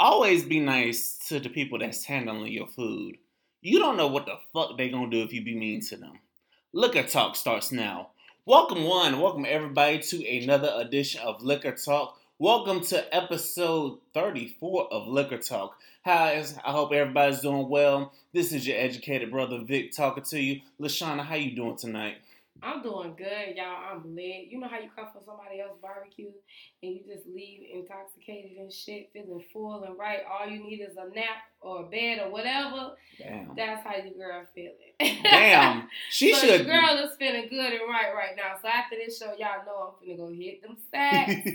always be nice to the people that's handling your food. You don't know what the fuck they gonna do if you be mean to them. Liquor Talk starts now. Welcome one, welcome everybody to another edition of Liquor Talk. Welcome to episode 34 of Liquor Talk. Hi, I hope everybody's doing well. This is your educated brother Vic talking to you. Lashana, how you doing tonight? I'm doing good, y'all. I'm lit. You know how you come from somebody else's barbecue and you just leave intoxicated and shit, feeling full and right. All you need is a nap or a bed or whatever. Damn. That's how your girl feeling. Damn. She so should. Your girl is feeling good and right right now. So after this show, y'all know I'm finna go hit them stacks.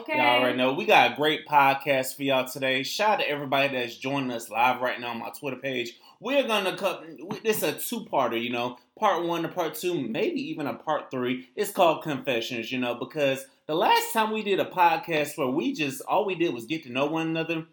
okay. Y'all already know we got a great podcast for y'all today. Shout out to everybody that's joining us live right now on my Twitter page we're gonna cut. This is a two-parter, you know, part one to part two, maybe even a part three. It's called Confessions, you know, because the last time we did a podcast where we just all we did was get to know one another,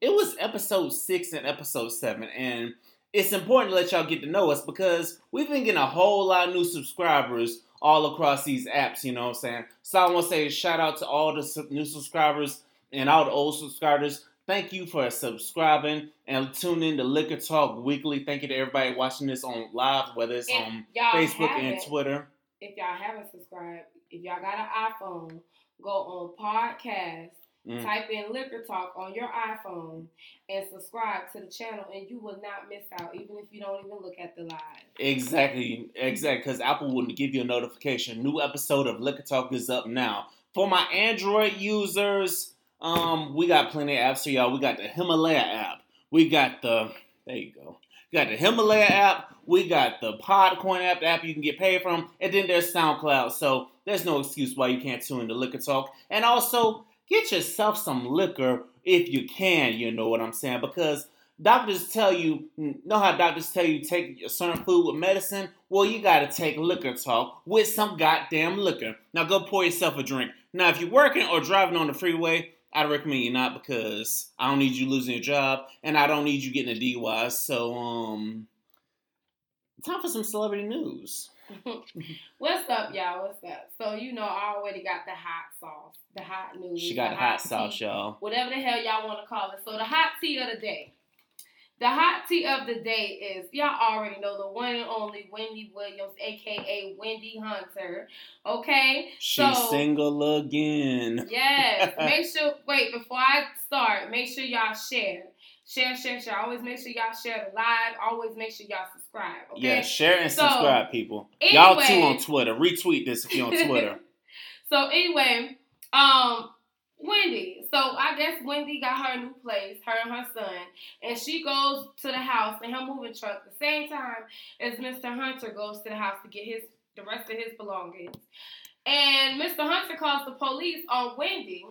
it was episode six and episode seven, and it's important to let y'all get to know us because we've been getting a whole lot of new subscribers all across these apps. You know what I'm saying? So I want to say shout out to all the new subscribers and all the old subscribers. Thank you for subscribing and tuning to Liquor Talk Weekly. Thank you to everybody watching this on live, whether it's on Facebook and Twitter. If y'all haven't subscribed, if y'all got an iPhone, go on podcast, mm. type in Liquor Talk on your iPhone, and subscribe to the channel, and you will not miss out, even if you don't even look at the live. Exactly, exactly, because Apple wouldn't give you a notification. New episode of Liquor Talk is up now. For my Android users, um, we got plenty of apps for y'all. We got the Himalaya app. We got the there you go. We got the Himalaya app. We got the Podcoin app, the app you can get paid from, and then there's SoundCloud. So there's no excuse why you can't tune in to Liquor Talk. And also get yourself some liquor if you can. You know what I'm saying? Because doctors tell you, know how doctors tell you take a certain food with medicine? Well, you got to take liquor talk with some goddamn liquor. Now go pour yourself a drink. Now, if you're working or driving on the freeway, I'd recommend you not because I don't need you losing your job and I don't need you getting a DUI. So, um, time for some celebrity news. What's up, y'all? What's up? So you know, I already got the hot sauce, the hot news. She got the hot, hot sauce, y'all. Whatever the hell y'all want to call it. So the hot tea of the day. The hot tea of the day is y'all already know the one and only Wendy Williams, aka Wendy Hunter. Okay, she's so, single again. Yes. make sure. Wait before I start. Make sure y'all share. Share, share, share. Always make sure y'all share the live. Always make sure y'all subscribe. Okay? Yeah, share and so, subscribe, people. Anyway, y'all too on Twitter. Retweet this if you're on Twitter. so anyway, um, Wendy. So I guess Wendy got her new place, her and her son, and she goes to the house in her moving truck the same time as Mr. Hunter goes to the house to get his the rest of his belongings. And Mr. Hunter calls the police on Wendy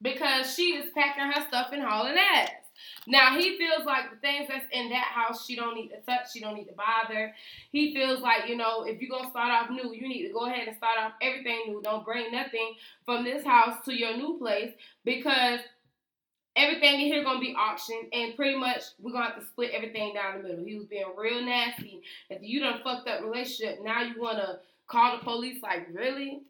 because she is packing her stuff and hauling ass. Now he feels like the things that's in that house she don't need to touch, she don't need to bother. He feels like, you know, if you're gonna start off new, you need to go ahead and start off everything new. Don't bring nothing from this house to your new place because everything in here gonna be auctioned and pretty much we're gonna have to split everything down the middle. He was being real nasty. If you done fucked up relationship, now you wanna call the police like really?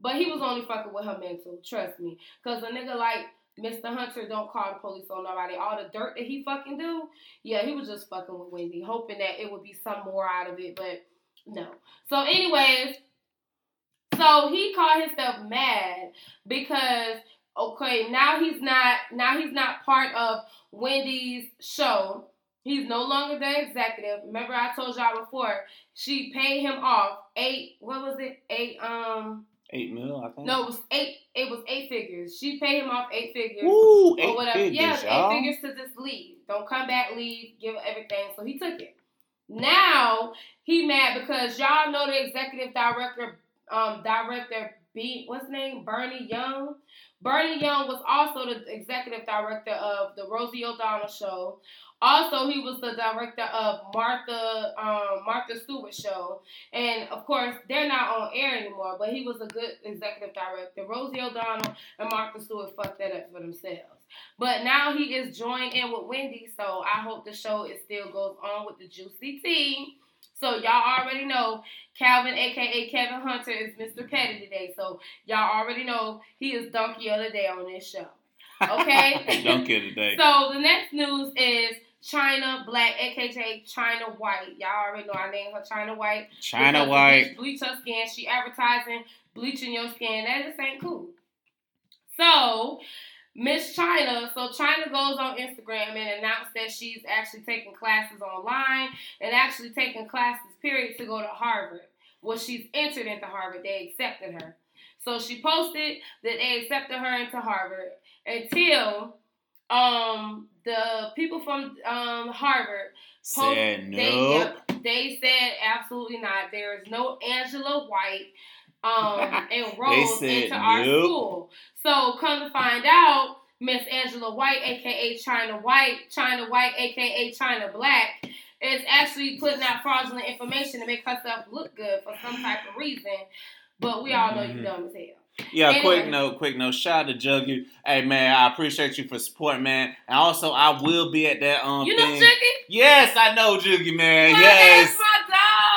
But he was only fucking with her mental, trust me. Cause a nigga like Mr. Hunter don't call the police on nobody. All the dirt that he fucking do, yeah, he was just fucking with Wendy, hoping that it would be some more out of it, but no. So, anyways, so he called himself mad because okay, now he's not now he's not part of Wendy's show. He's no longer the executive. Remember I told y'all before, she paid him off eight what was it? Eight um Eight mil, I think. No, it was eight. It was eight figures. She paid him off eight figures. Ooh, eight or whatever. Figures, yeah, y'all. eight figures to just leave. Don't come back, leave, give everything. So he took it. Now he mad because y'all know the executive director, um, director B, what's his name, Bernie Young. Bernie Young was also the executive director of the Rosie O'Donnell show. Also, he was the director of Martha um, Martha Stewart show, and of course, they're not on air anymore. But he was a good executive director. Rosie O'Donnell and Martha Stewart fucked that up for themselves. But now he is joined in with Wendy, so I hope the show it still goes on with the juicy tea. So y'all already know Calvin, aka Kevin Hunter, is Mr. Petty today. So y'all already know he is donkey of the day on this show. Okay. Don't kill today. So the next news is China Black, aka China White. Y'all already know I named her China White. China White. Bleach her skin. She advertising bleaching your skin. That just ain't cool. So Miss China, so China goes on Instagram and announced that she's actually taking classes online and actually taking classes, period, to go to Harvard. Well, she's entered into Harvard. They accepted her. So she posted that they accepted her into Harvard until um the people from um Harvard post- Said they, yep, they said absolutely not. There is no Angela White um enrolled said into our nope. school. So come to find out, Miss Angela White, aka China White, China White, aka China Black, is actually putting out fraudulent information to make herself look good for some type of reason. But we all know you Mhm. dumb as hell. Yeah, Anyway. quick note, quick note. Shout out to Juggy. Hey man, I appreciate you for support, man. And also I will be at that um You know thing. Jiggy? Yes, I know Juggy, man. Yes. My.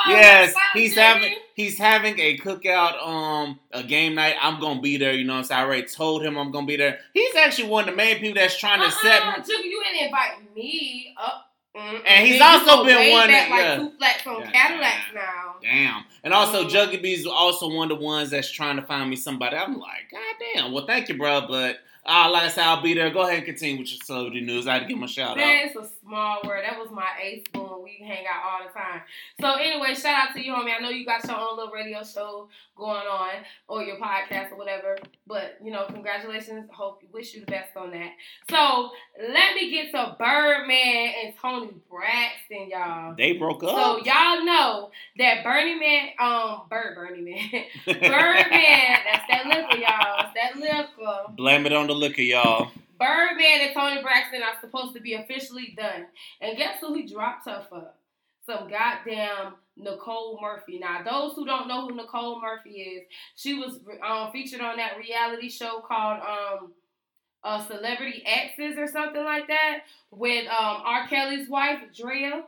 Yes, What's he's Jiggy? having he's having a cookout, um, a game night. I'm gonna be there. You know, what I'm saying I already told him I'm gonna be there. He's actually one of the main people that's trying to set Uh-uh, me. Jiggy, you didn't invite me up. Mm-mm. And he's also been one back that- like yeah. two flats on Yeah. Cadillacs now. Damn. And also, Mhm. Juggy B's also one of the ones that's trying to find me somebody. I'm like, God damn. Well, thank you, bro. But uh, like I said, I'll be there. Go ahead and continue with your celebrity news. I had to give him a shout out. That's a small word. That was my ace boon. We hang out all the time. So anyway, shout out to you, homie. I know you got your own little radio show going on or your podcast or whatever. But you know, congratulations. Hope you wish you the best on that. So let me get to Birdman and Toni Braxton, y'all. They broke up. So y'all know that Bernie Man, um, Bird Bernie Man, Birdman, that's that liquor, y'all. It's that liquor. Blame it on the liquor, y'all. Birdman and Toni Braxton are supposed to be officially done. And guess who he dropped her for? Some goddamn Nicole Murphy. Now, those who don't know who Nicole Murphy is, she was um, featured on that reality show called um, uh, Celebrity Exes or something like that with um, R. Kelly's wife, Drea.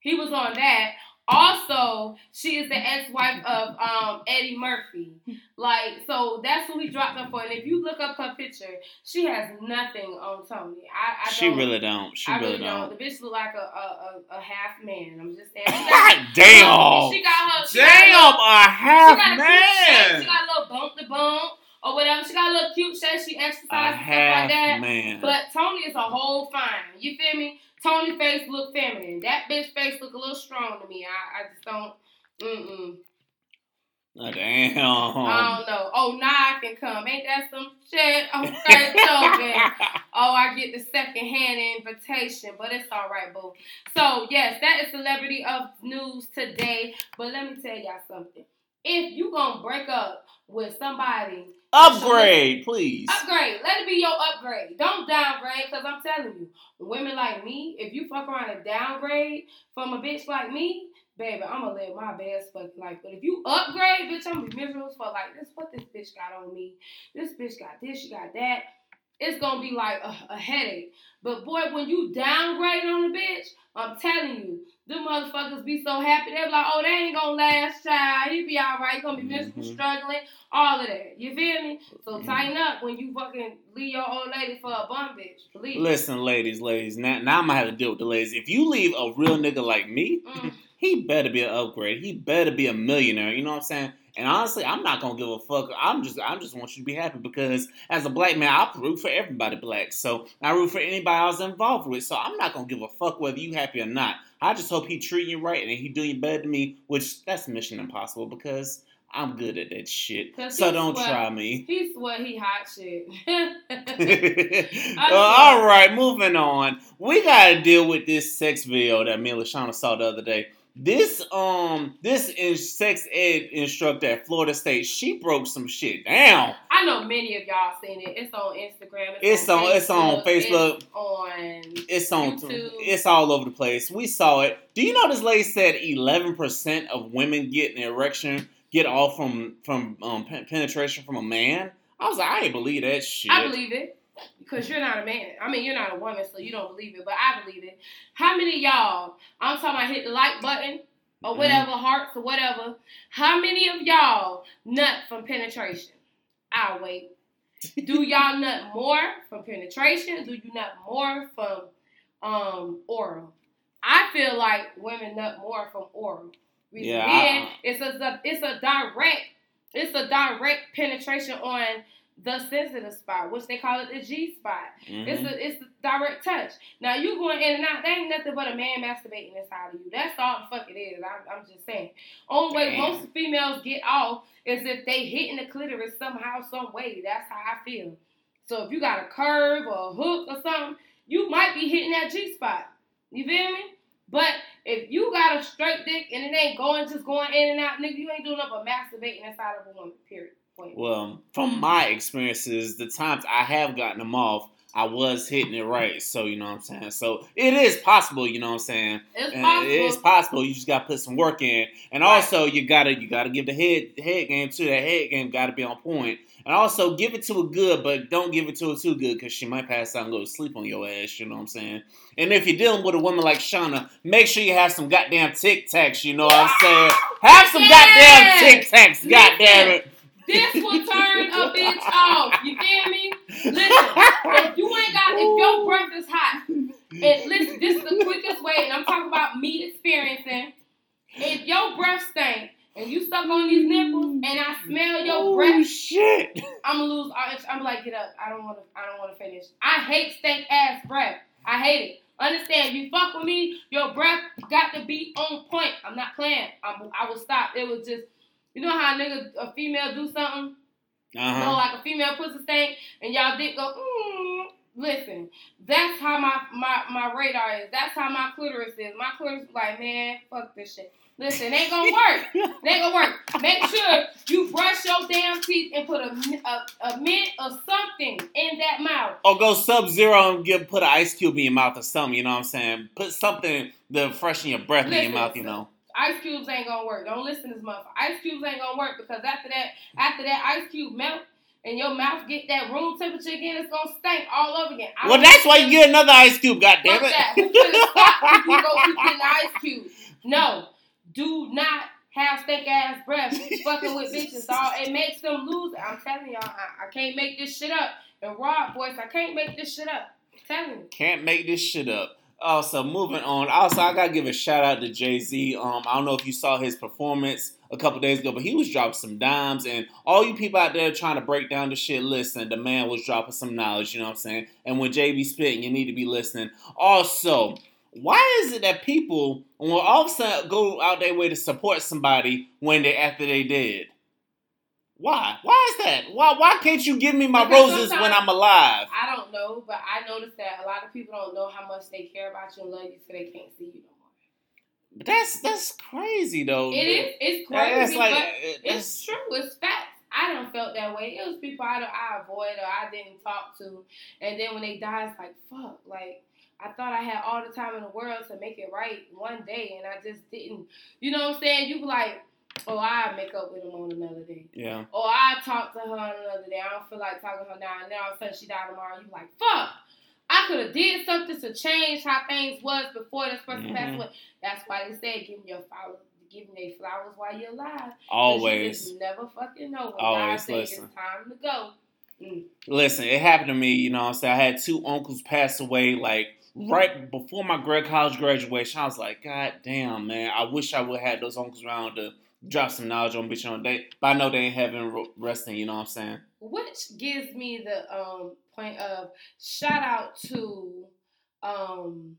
He was on that. Also, she is the ex-wife of um, Eddie Murphy. Like, so that's who he dropped her for. And if you look up her picture, she has nothing on Toni. I, I She really don't. She I really, really don't. don't. The bitch look like a a, a, a half man. I'm just saying. Got, God damn. She got her. She Damn, got a her, she half got a shape. She got a little bump to bump or whatever. She got a little cute shape. She A exercises stuff like that. man. But Toni is a whole fine. You feel me? Toni face look feminine. That bitch face look a little strong to me. I, I just don't. Mm-mm. Oh, damn. I don't know. Oh, now I can come. Ain't that some shit? Okay, joking. Oh, I get the second hand invitation, but it's all right, boo. So, yes, that is celebrity of news today. But let me tell y'all something. If you gonna break up with somebody, Upgrade, please. upgrade. Let it be your upgrade. Don't downgrade, because I'm telling you, women like me, if you fuck around and downgrade from a bitch like me, baby, I'm gonna live my best fucking life. But if you upgrade, bitch, I'm gonna be miserable for like this. What this bitch got on me? This bitch got this, she got that. It's gonna be like a, a headache. But boy, when you downgrade on the bitch, I'm telling you, them motherfuckers be so happy. They be like, oh, they ain't gonna last, child. He be all right. He Gonna be miserable, Mhm. struggling, all of that. You feel me? So Mhm. tighten up when you fucking leave your old lady for a bum bitch. Please. Listen, ladies, ladies. Now, now I'm gonna have to deal with the ladies. If you leave a real nigga like me, Mm. he better be an upgrade. He better be a millionaire. You know what I'm saying? And honestly, I'm not gonna give a fuck. I'm just, I'm just want you to be happy because as a black man, I root for everybody black. So I root for anybody I was involved with. So I'm not gonna give a fuck whether you happy or not. I just hope he treat you right and he doing you better than me, which that's mission impossible because I'm good at that shit. So don't swear- try me. He swear he hot shit. All right, moving on. We gotta deal with this sex video that me and Lashana saw the other day. This um this in sex ed instructor at Florida State, she broke some shit down. I know many of y'all seen it. It's on Instagram. It's on- it's on Facebook. It's on. It's on YouTube. it's all over the place. We saw it. Do you know this lady said eleven percent of women get an erection get off from from um, penetration from a man? I was like, I ain't believe that shit. I believe it because you're not a man. I mean, you're not a woman, so you don't believe it, but I believe it. How many of y'all? I'm talking about hit the like button or Mhm. whatever, hearts or whatever. How many of y'all nut from penetration? I'll wait. do y'all nut more from penetration? Do you nut more from um oral? I feel like women nut more from oral. Reason Yeah, being, I- it's a it's a direct it's a direct penetration on the sensitive spot, which they call it the G spot. It's Mhm. a it's a direct touch. Now you going in and out, that ain't nothing but a man masturbating inside of you. That's all the fuck it is. I'm, I'm just saying. Only way most females get off is if they hitting the clitoris somehow, some way. That's how I feel. So if you got a curve or a hook or something, you might be hitting that G spot. You feel me? But if you got a straight dick and it ain't going, just going in and out, nigga, you ain't doing nothing but masturbating inside of a woman. Period. Well, from my experiences, the times I have gotten them off, I was hitting it right. So you know what I'm saying. So it is possible. You know what I'm saying. it's And possible. It is possible. You just gotta put some work in, and Right. also you gotta you gotta give the head head game too. That head game gotta be on point, and also give it to her good, but don't give it to her too good because she might pass out and go to sleep on your ass. You know what I'm saying? And if you're dealing with a woman like Shauna, make sure you have some goddamn Tic Tacs. You know what I'm saying? Have some goddamn Tic Tacs. Goddamn it. This will turn a bitch off. You feel me? Listen, if you ain't got, if your breath is hot, and listen, this is the quickest way, and I'm talking about me experiencing. If your breath stink and you stuck on these nipples, and I smell your Oh breath, shit. I'm gonna lose. all. I'm like, get up. I don't want to. I don't want to finish. I hate stank ass breath. I hate it. Understand? You fuck with me, your breath got to be on point. I'm not playing. I'm, I will stop. It was just, you know how a nigga, a female do something, Uh you know, like a female pussy stank, and y'all dick go, mm. Listen, that's how my, my my radar is. That's how my clitoris is. My clitoris is like, man, fuck this shit. Listen, it ain't gonna work. It ain't gonna work. Make sure you brush your damn teeth and put a, a, a mint or something in that mouth. Or go sub zero and get put an ice cube in your mouth or something. You know what I'm saying? Put something to freshen your breath in your mouth. You know. Ice cubes ain't gonna work. Don't listen to this motherfucker. Ice cubes ain't gonna work because after that, after that ice cube melt and your mouth get that room temperature again, it's gonna stink all over again. I Well, that's why you get another ice cube. God damn it. that. Who stop you go keep getting ice cube? No. Do not have stank ass breath fucking with bitches, dog. It makes them lose. I'm telling y'all, I, I can't make this shit up. And Rob, boys, I can't make this shit up. I'm telling you. Can't make this shit up. Also, moving on. Also, I gotta give a shout out to Jay Z. Um, I don't know if you saw his performance a couple days ago, but he was dropping some dimes. And all you people out there trying to break down the shit, listen. The man was dropping some knowledge. You know what I'm saying? And when Jay be spitting, you need to be listening. Also, why is it that people will all of a sudden go out their way to support somebody when they after they dead? Why? Why is that? Why? Why can't you give me my Because roses when I'm alive? I don't know, but I noticed that a lot of people don't know how much they care about you and love you so they can't see you no more. But that's that's crazy though. It is. It's crazy, That's like but it- It's true. It's facts. I don't felt that way. It was people I, I avoid or I didn't talk to, and then when they die, it's like fuck. Like I thought I had all the time in the world to make it right one day, and I just didn't. You know what I'm saying? You be like, oh, I make up with him on another day. yeah. Or I talk to her on another day. I don't feel like talking to her now, and then all of a sudden she died tomorrow. You like fuck. I could have did something to change how things was before this person passed Mhm. away. That's why they said give them your flowers, give them their flowers while you're alive. You Always. just never fucking know when Always God listen. it's time to go. Listen, it happened to me, you know what I'm saying? I had two uncles pass away like right before my grad college graduation. I was like, God damn, man, I wish I would have had those uncles around to drop some knowledge on bitch on day. But I know they ain't having resting, you know what I'm saying? Which gives me the um point of shout out to um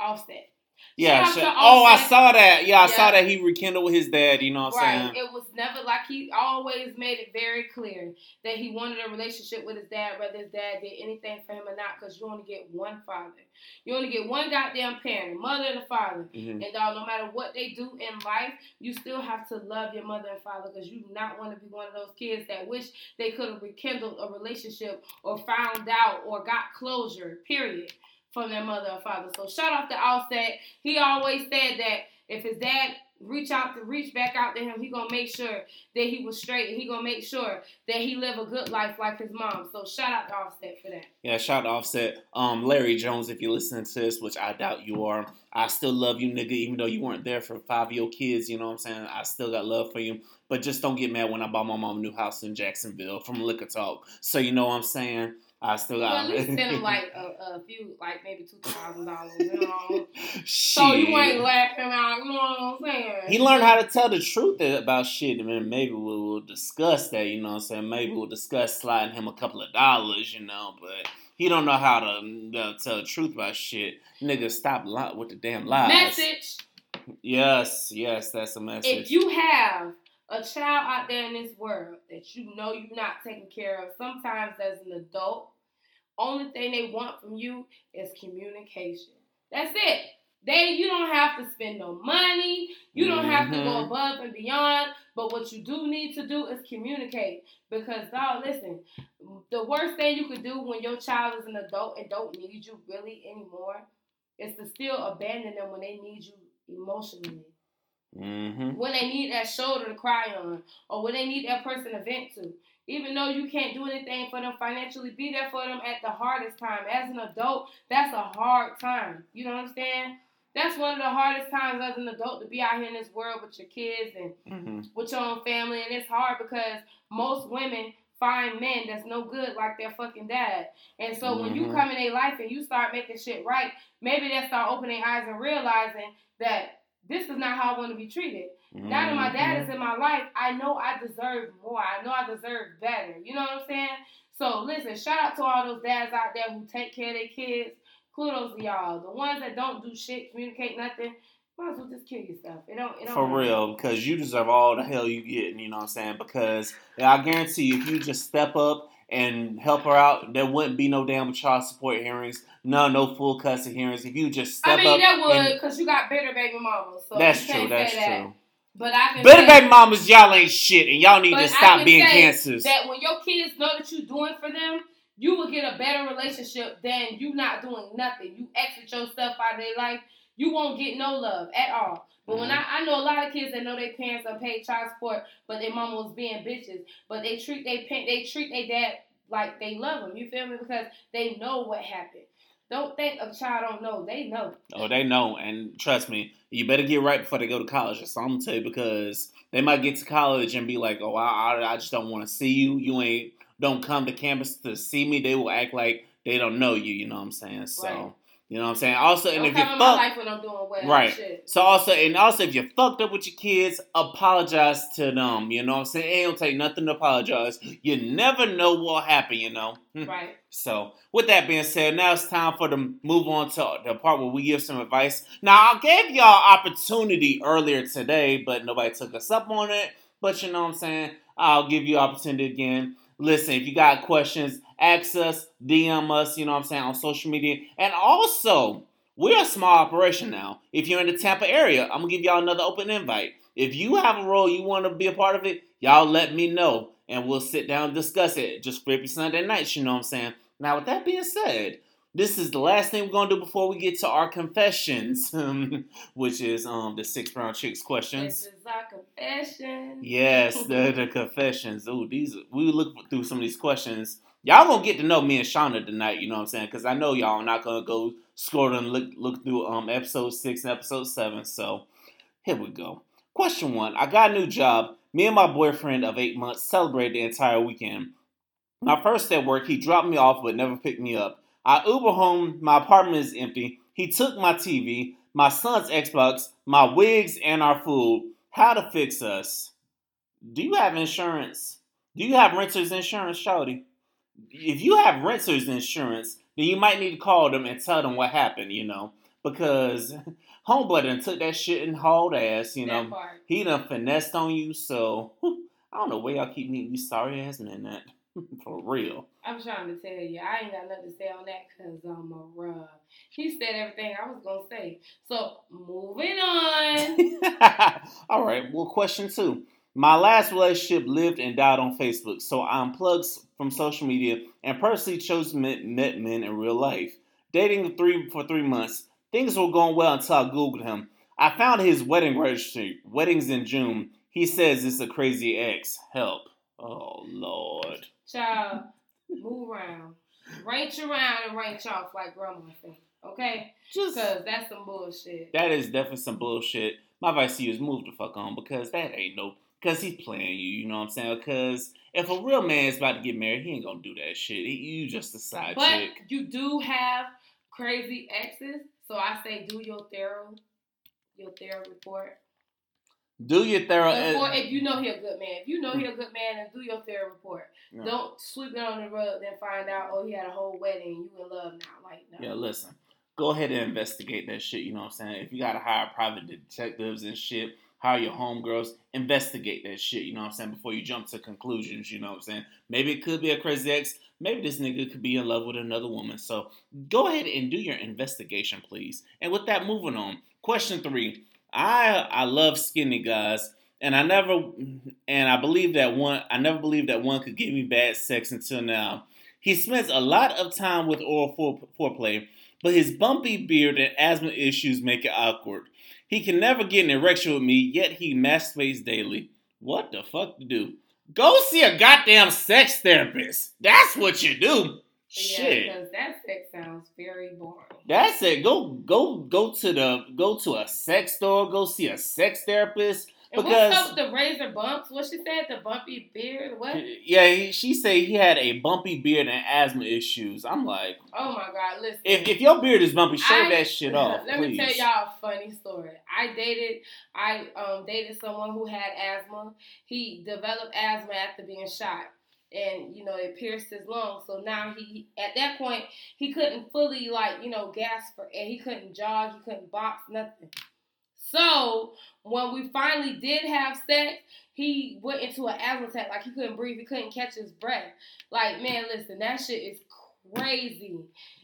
Offset. Yeah. Oh, I saw that. Yeah, I Yeah. saw that he rekindled with his dad, you know what I'm Right. saying? It was never like he always made it very clear that he wanted a relationship with his dad, whether his dad did anything for him or not, because you only get one father. You only get one goddamn parent, mother and a father. Mhm. And dog, no matter what they do in life, you still have to love your mother and father because you do not want to be one of those kids that wish they could have rekindled a relationship or found out or got closure, period, from their mother or father. So shout out to Offset. He always said that if his dad reach out to reach back out to him. He gonna make sure that he was straight. And he gonna make sure that he live a good life like his mom. So shout out to Offset for that. Yeah, shout out Offset. Um, Larry Jones, if you're listening to this, which I doubt you are, I still love you, nigga. Even though you weren't there for five of your kids, you know what I'm saying. I still got love for you. But just don't get mad when I bought my mom a new house in Jacksonville from Liquor Talk. So you know what I'm saying. I still got. Well, at least send him like a, a, few, like maybe two thousand dollars. You know. so you ain't laughing out. You know what I'm saying? He learned how to tell the truth about shit, and then maybe we'll, we'll discuss that. You know what I'm saying? Maybe we'll discuss sliding him a couple of dollars. You know, but he don't know how to uh, tell the truth about shit. Nigga, stop li- with the damn lies. Message. Yes, yes, that's a message. If you have a child out there in this world that you know you're not taking care of, sometimes as an adult, only thing they want from you is communication. That's it. They you don't have to spend no money. You don't mm-hmm. have to go mm-hmm. above and beyond. But what you do need to do is communicate. Because dog, listen, the worst thing you could do when your child is an adult and don't need you really anymore is to still abandon them when they need you emotionally. Mm-hmm. When they need that shoulder to cry on, or when they need that person to vent to. Even though you can't do anything for them financially, be there for them at the hardest time. As an adult, that's a hard time. You know what I'm saying? That's one of the hardest times as an adult to be out here in this world with your kids and mm-hmm. with your own family. And it's hard because most women find men that's no good like their fucking dad. And so mm-hmm. when you mm-hmm. come in their life and you start making shit right, maybe they start opening eyes and realizing that this is not how I want to be treated. Now that my dad is mm-hmm. in my life, I know I deserve more. I know I deserve better. You know what I'm saying? So listen, shout out to all those dads out there who take care of their kids. Kudos to y'all. The ones that don't do shit, communicate nothing, might as well just kill yourself. It don't, it don't For real, because you deserve all the hell you get, you know what I'm saying? Because I guarantee you, if you just step up and help her out, there wouldn't be no damn child support hearings, no, no full custody hearings. If you just step up. I mean, that would, because you got better baby mamas. So that's true, that's true. But I can better baby mamas, y'all ain't shit, and y'all need to stop being cancers. That when your kids know that you're doing for them, you will get a better relationship than you not doing nothing. You exit yourself out of their life, you won't get no love at all. But mm-hmm. when I, I know a lot of kids that know their parents are paid child support, but their mama was being bitches, but they treat they they treat their dad like they love him. You feel me? Because they know what happened. Don't think a child don't know. They know. Oh, they know, and trust me, you better get right before they go to college. That's all I'm gonna tell you because they might get to college and be like, "Oh, I, I, I just don't want to see you. You ain't don't come to campus to see me." They will act like they don't know you. You know what I'm saying? So. Right. You know what I'm saying? Also, and if you fuck, life when I'm doing well, right? So also, and also, if you fucked up with your kids, apologize to them. You know what I'm saying? It don't take nothing to apologize. You never know what'll happen. You know, right? So, with that being said, now it's time for the move on to the part where we give some advice. Now, I gave y'all opportunity earlier today, but nobody took us up on it. But you know what I'm saying? I'll give you opportunity again. Listen, if you got questions, ask us, DM us, you know what I'm saying, on social media. And also, we're a small operation now. If you're in the Tampa area, I'm gonna give y'all another open invite. If you have a role you want to be a part of it, y'all let me know and we'll sit down and discuss it. Just flippy Sunday nights, you know what I'm saying? Now, with that being said, this is the last thing we're gonna do before we get to our confessions, which is um the six brown chicks questions. This is our confession. Yes, the the confessions. Ooh, these we look through some of these questions. Y'all gonna get to know me and Shauna tonight. You know what I'm saying? Because I know y'all are not gonna go scroll and look look through um episode six and episode seven. So here we go. Question one: I got a new job. Me and my boyfriend of eight months celebrated the entire weekend. My first day at work, he dropped me off but never picked me up. I Uber home, my apartment is empty. He took my TV, my son's Xbox, my wigs, and our food. How to fix us? Do you have insurance? Do you have renter's insurance, Shawty? If you have renter's insurance, then you might need to call them and tell them what happened, you know. Because homeboy done took that shit and hauled ass, you know. He done finessed on you, so I don't know where y'all keep meeting you sorry ass men that. For real. I'm trying to tell you, I ain't got nothing to say on that because I'm a rub. He said everything I was gonna say. So moving on. All right. Well, question two. My last relationship lived and died on Facebook, so I unplugged from social media and personally chose met, met men in real life. Dating three for three months. Things were going well until I googled him. I found his wedding registry. Weddings in June. He says it's a crazy ex. Help. Oh Lord. Child, move around. Range around and range off like grandma said. Okay? Just Because that's some bullshit. that is definitely some bullshit. My advice to you is move the fuck on because that ain't no because he's playing you, you know what I'm saying? Because if a real man's about to get married, he ain't gonna do that shit. He, you just a side But chick. you do have crazy exes, so I say do your thorough, your thorough report. Do your thorough Before, if you know he a good man, if you know he a good man, then do your thorough report. Yeah. Don't sweep it on the rug, then find out oh he had a whole wedding, you in love now. Like no. Yeah, listen. Go ahead and investigate that shit, you know what I'm saying? If you gotta hire private detectives and shit, hire your homegirls, investigate that shit, you know what I'm saying, before you jump to conclusions, you know what I'm saying? Maybe it could be a crazy ex, maybe this nigga could be in love with another woman. So go ahead and do your investigation, please. And with that, moving on. Question three. I I love skinny guys. And I never and I believe that one I never believed that one could give me bad sex until now. He spends a lot of time with oral fore- foreplay, but his bumpy beard and asthma issues make it awkward. He can never get an erection with me, yet he masturbates daily. What the fuck to do? Go see a goddamn sex therapist. That's what you do. Yeah, Shit. because that sex sounds very boring. That's it. Go go go to the go to a sex store, go see a sex therapist. And Because- what's up with the razor bumps? What she said, the bumpy beard? What? Yeah, he, she said he had a bumpy beard and asthma issues. I'm like, Oh my god, listen. if, if your beard is bumpy, shave I- that shit off, Let please. me tell y'all a funny story. I dated, I um dated someone who had asthma. He developed asthma after being shot, and you know it pierced his lungs. So now he, at that point, he couldn't fully like you know gasp for air. He couldn't jog. He couldn't box. Nothing. So when we finally did have sex, he went into an asthma attack. Like he couldn't breathe. He couldn't catch his breath. Like man, listen, that shit is crazy.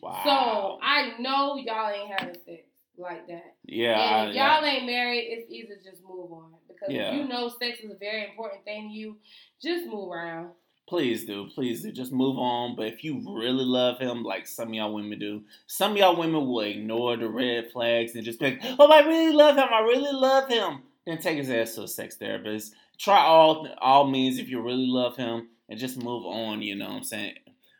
Wow. So I know y'all ain't having sex like that. yeah, and if yeah. y'all ain't married, it's easy to just move on. Because Yeah. if you know sex is a very important thing to you, just move around. Please do, please do. Just move on. But if you really love him, like some of y'all women do, some of y'all women will ignore the red flags and just think, "Oh, I really love him. I really love him." Then take his ass to a sex therapist. Try all all means if you really love him, and just move on. You know what I'm saying?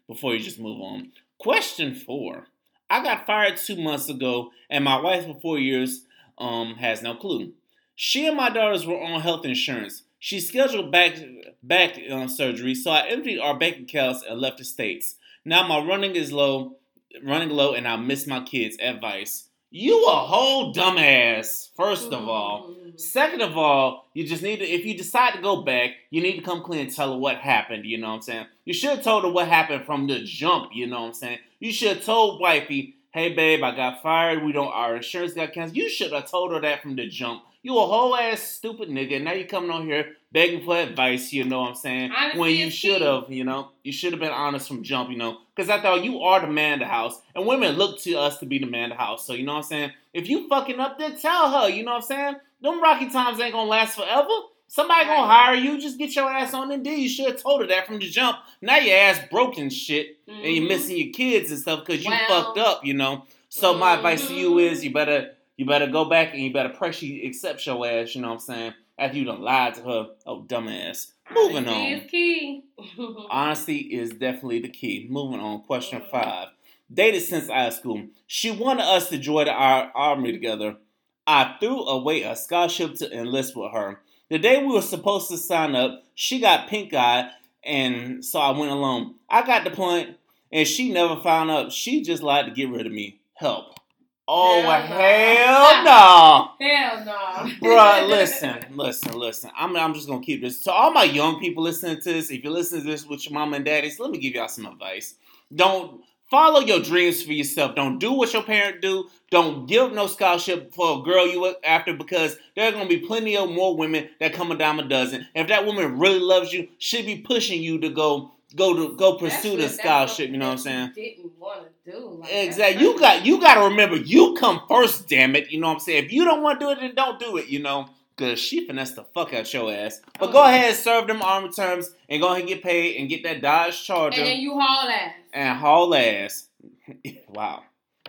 Before you just move on. Question four. I got fired two months ago, and my wife for four years um has no clue. She and my daughters were on health insurance. She scheduled back back um, surgery, so I emptied our bank accounts and left the states. Now my running is low, running low, and I miss my kids. Advice: You a whole dumbass. First of all. Mhm. Second of all, you just need to, if you decide to go back, you need to come clean and tell her what happened, you know what I'm saying? You should have told her what happened from the jump, you know what I'm saying? You should have told wifey, hey babe, I got fired, we don't, our insurance got canceled. You should have told her that from the jump. You a whole ass stupid nigga, and now you coming on here begging for advice, you know what I'm saying? Honesty when you should have, you know, you should have been honest from jump, you know? Because I thought you are the man of the house, and women look to us to be the man of the house. So, you know what I'm saying? If you fucking up, then tell her, you know what I'm saying? Them rocky times ain't gonna last forever. Somebody gonna hire you. Just get your ass on Indeed. You should have told her that from the jump. Now your ass broken shit, and you're Mhm. missing your kids and stuff because you Well. fucked up. You know. So my advice to you Mhm. is you better you better go back and you better pray she accepts your ass. You know what I'm saying? After you done lied to her, oh dumbass. Moving Honesty on. is key. Honesty is definitely the key. Moving on. Question five. Dated since high school. She wanted us to join our army together. I threw away a scholarship to enlist with her. The day we were supposed to sign up, she got pink eye, and so I went alone. I got the point, and she never found out. She just lied to get rid of me. Help. Oh, Hell no. hell no. Hell no. Bruh, listen, listen, listen. I'm, I'm just gonna keep this to all my young people listening to this. If you're listening to this with your mom and daddies, let me give y'all some advice. Don't follow your dreams for yourself. Don't do what your parent do. Don't give no scholarship for a girl you look after because there are gonna be plenty of more women that come a dime a dozen. If that woman really loves you, she'll be pushing you to go go to go pursue the scholarship. You know what I'm saying? Didn't want to do. Like, Exactly. You got you got to remember you come first. Damn it. You know what I'm saying? If you don't want to do it, then don't do it. You know, cause she finessed the fuck out your ass. But Oh, go yeah. ahead, serve them army terms, and go ahead and get paid and get that Dodge Charger And then you haul ass. and haul ass. wow,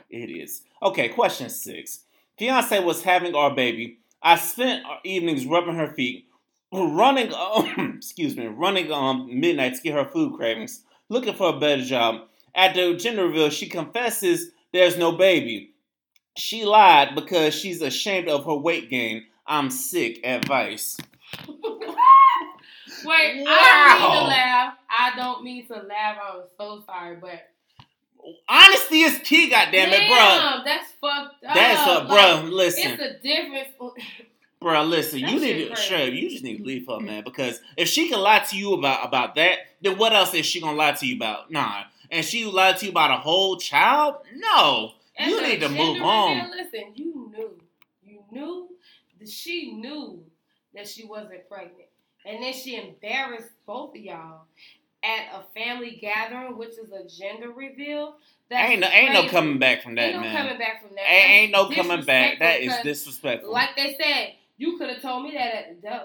it is okay. Question six. fiance was having our baby. I spent our evenings rubbing her feet, running, um, excuse me, running um midnight to get her food cravings, looking for a better job. At the gender reveal, she confesses there's no baby. She lied because she's ashamed of her weight gain. I'm sick. Advice. Wait, I don't mean to laugh. I don't mean to laugh. I'm so sorry, but Honesty is key, goddamn it, bro. that's fucked up. That's a Like, bro. Listen, It's a difference. bro. Listen, That you need to sure you just need to leave her, mm-hmm. man. Because if she can lie to you about about that, then what else is she gonna lie to you about? Nah, and she lied to you about a whole child? No, As you need to move on. Listen, you knew, you knew that she knew that she wasn't pregnant, and then she embarrassed both of y'all at a family gathering, which is a gender reveal. That's Ain't no, ain't no coming back from that, Ain't no man. coming back from that. Ain't, ain't no coming back. That is disrespectful disrespectful. Like they said, you could have told me that at the door.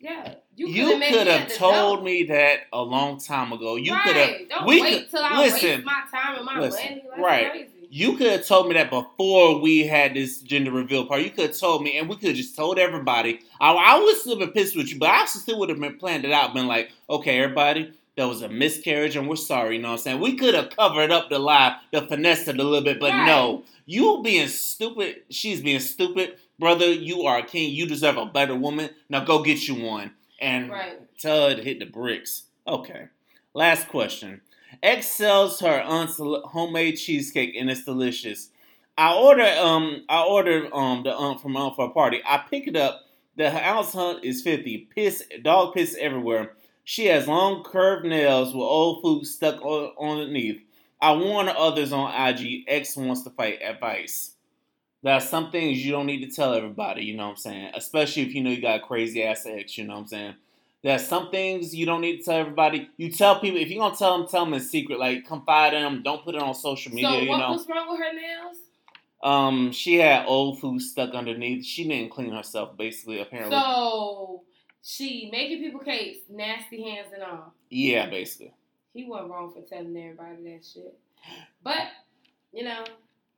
Yeah, you, You coulda met could have told door. me that a long time ago. You right. could have. Don't we wait could- till I listen, waste my time and my listen, money. That's right. crazy. You could have told me that before we had this gender reveal party. You could have told me, and we could have just told everybody. I, I would still been pissed with you, but I still would have been planned it out. Been like, okay, everybody, there was a miscarriage, and we're sorry. You know what I'm saying? We could have covered up the lie, the finesse it a little bit, but Right. no, you being stupid. She's being stupid, brother. You are a king. You deserve a better woman. Now go get you one, and Right. tell her to hit the bricks. Okay. Last question. X sells her aunt's homemade cheesecake and it's delicious. I order um I ordered um the aunt from aunt for a party. I pick it up. The house hunt is fifty. Piss dog piss everywhere. She has long curved nails with old food stuck on, underneath. I warn others on IG. X wants to fight. Advice. There's some things you don't need to tell everybody. You know what I'm saying? Especially if you know you got a crazy ass ex. You know what I'm saying? There's some things you don't need to tell everybody. You tell people if you're gonna tell them, tell them in secret. Like confide in them. Don't put it on social media. so you what know. was wrong with her nails? Um, she had old food stuck underneath. She didn't clean herself, basically. Apparently, So she making people cakes, nasty hands and all. yeah, basically. He wasn't wrong for telling everybody that shit. But you know,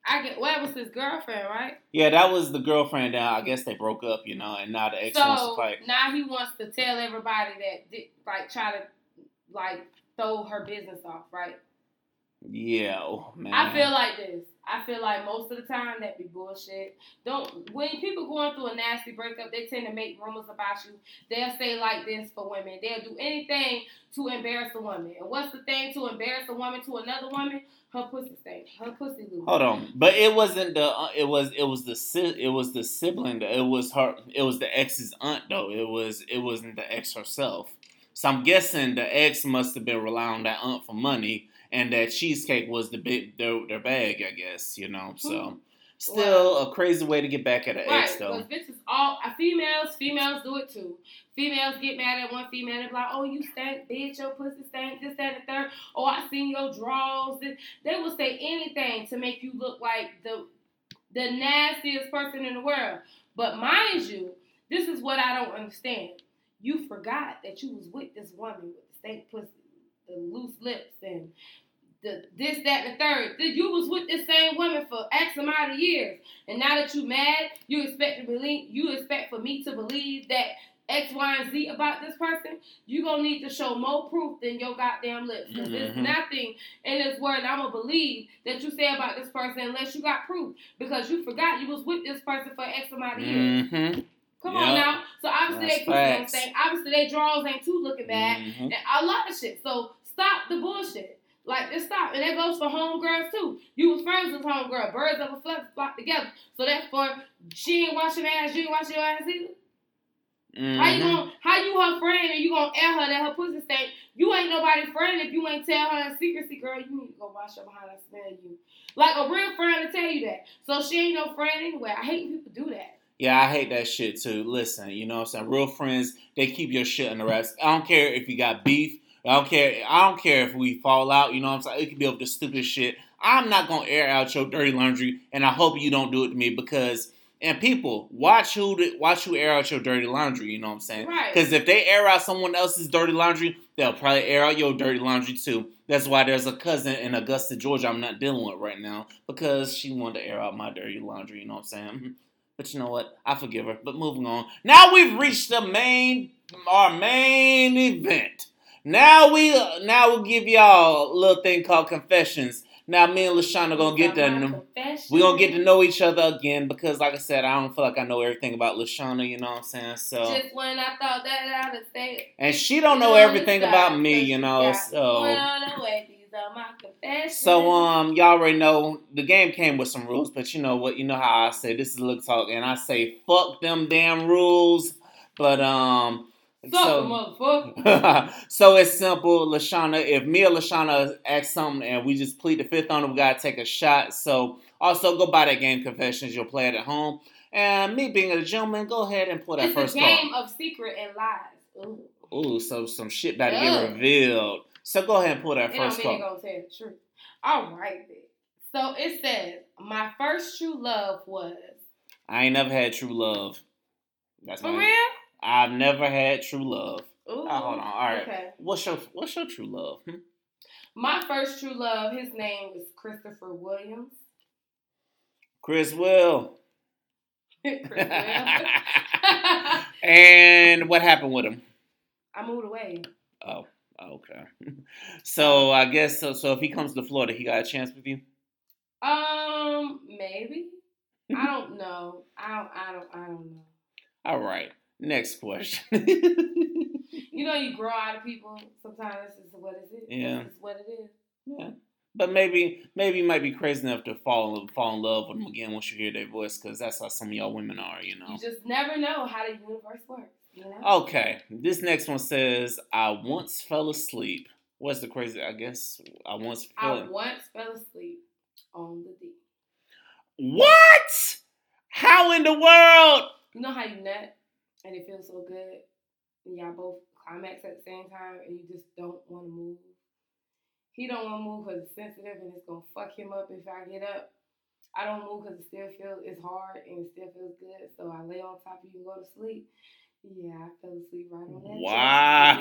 I get well, that was his girlfriend, right? Yeah, that was the girlfriend. Now I guess they broke up, you know, and now the ex wants to So fight. now he wants to tell everybody that like try to like throw her business off, right? Yeah, oh, man. I feel like this. I feel like most of the time that be bullshit. Don't when people going through a nasty breakup, they tend to make rumors about you. They'll say like this for women. They'll do anything to embarrass a woman. And what's the thing to embarrass a woman to another woman? Her pussy stink. Her pussy loose. Hold on, but it wasn't the. Uh, it was. It was the. si- It was the sibling. It was her. It was the ex's aunt, though. It was. It wasn't the ex herself. So I'm guessing the ex must have been relying on that aunt for money, and that cheesecake was the big their, their bag, I guess. You know. So still a crazy way to get back at an Right, ex, though. because bitches all uh, females, females do it too. Females get mad at one female and be like, "Oh, you stank, bitch, your pussy stank, this, that, and the third. Oh, I seen your drawers." This. They will say anything to make you look like the the nastiest person in the world. But mind you, this is what I don't understand. You forgot that you was with this woman with the stank pussy, the loose lips, and the this, that, and the third. You was with this same woman for X amount of years. And now that you mad, you expect to believe you expect for me to believe that X, Y, and Z about this person, you gonna need to show more proof than your goddamn lips. Because there's Mhm. nothing in this world I'm gonna believe that you say about this person unless you got proof. Because you forgot you was with this person for X amount of years. Mm-hmm. Come Yep. on now. So obviously That's they facts. stink. Obviously they draws ain't too looking bad. Mhm. And a lot of shit. So stop the bullshit. Like just stop. And that goes for homegirls too. You was friends with homegirl. Birds of a feather flock together. So that's therefore, she ain't washing ass, you ain't washing your ass either. How you Mhm. gonna how you her friend and you gonna air her that her pussy stink? You ain't nobody friend if you ain't tell her in secrecy, girl, you need to go wash your behind and smell you. Like a real friend to tell you that. So she ain't no friend anyway. I hate when people do that. Yeah, I hate that shit too. Listen, you know what I'm saying? Real friends, they keep your shit in the wraps. I don't care if you got beef. I don't care. I don't care if we fall out. You know what I'm saying? It could be over the stupid shit. I'm not gonna air out your dirty laundry, and I hope you don't do it to me because And people, watch who watch who air out your dirty laundry. You know what I'm saying? Right. Because if they air out someone else's dirty laundry, they'll probably air out your dirty laundry too. That's why there's a cousin in Augusta, Georgia, I'm not dealing with right now because she wanted to air out my dirty laundry. You know what I'm saying? But you know what? I forgive her. But moving on. Now we've reached the main, our main event. Now we, now we'll give y'all a little thing called confessions. Now me and Lashana gonna get to we gonna get to know each other again because, like I said, I don't feel like I know everything about Lashana. You know what I'm saying? So just when I thought that out of state, and she don't know everything about me. You know, so. So um, y'all already know the game came with some rules, but you know what? You know how I say this is Look Talk, and I say fuck them damn rules. But um, so, so it's simple, Lashana. If me or Lashana ask something and we just plead the fifth on it, we gotta take a shot. So also go buy that game Confessions. You'll play it at home. And me being a gentleman, go ahead and pull that it's first a game card. of secret and lies. Ooh. Ooh, so some shit about to get revealed. So go ahead and pull that it first card. gonna tell the truth. All right, then. So it says, my first true love was. I ain't never had true love. That's For real? I've never had true love. Ooh, oh, hold on. All right. Okay. What's your What's your true love? Hmm? My first true love. His name was Christopher Williams. Chris Will. Chris Will. and what happened with him? I moved away. Oh, okay. So I guess so. So if he comes to Florida, he got a chance with you. Um, maybe. I don't know. I don't. I don't. I don't know. All right. Next question. you know, you grow out of people. Sometimes this is what it is. Yeah. This is what it is. Yeah. But maybe, maybe you might be crazy enough to fall fall in love with them again once you hear their voice, because that's how some of y'all women are, you know. You just never know how the universe works. You know? Okay, this next one says, "I once fell asleep." What's the crazy? I guess I once. Fell I once fell asleep on the D. What? How in the world? You know how you nut and it feels so good, and y'all both climax at the same time, and you just don't want to move. He don't want to move because it's sensitive and it's gonna fuck him up if I get up. I don't move because it still feels it's hard and it still feels good. So I lay on top of you and go to sleep. Yeah, I fell asleep right on that. Wow!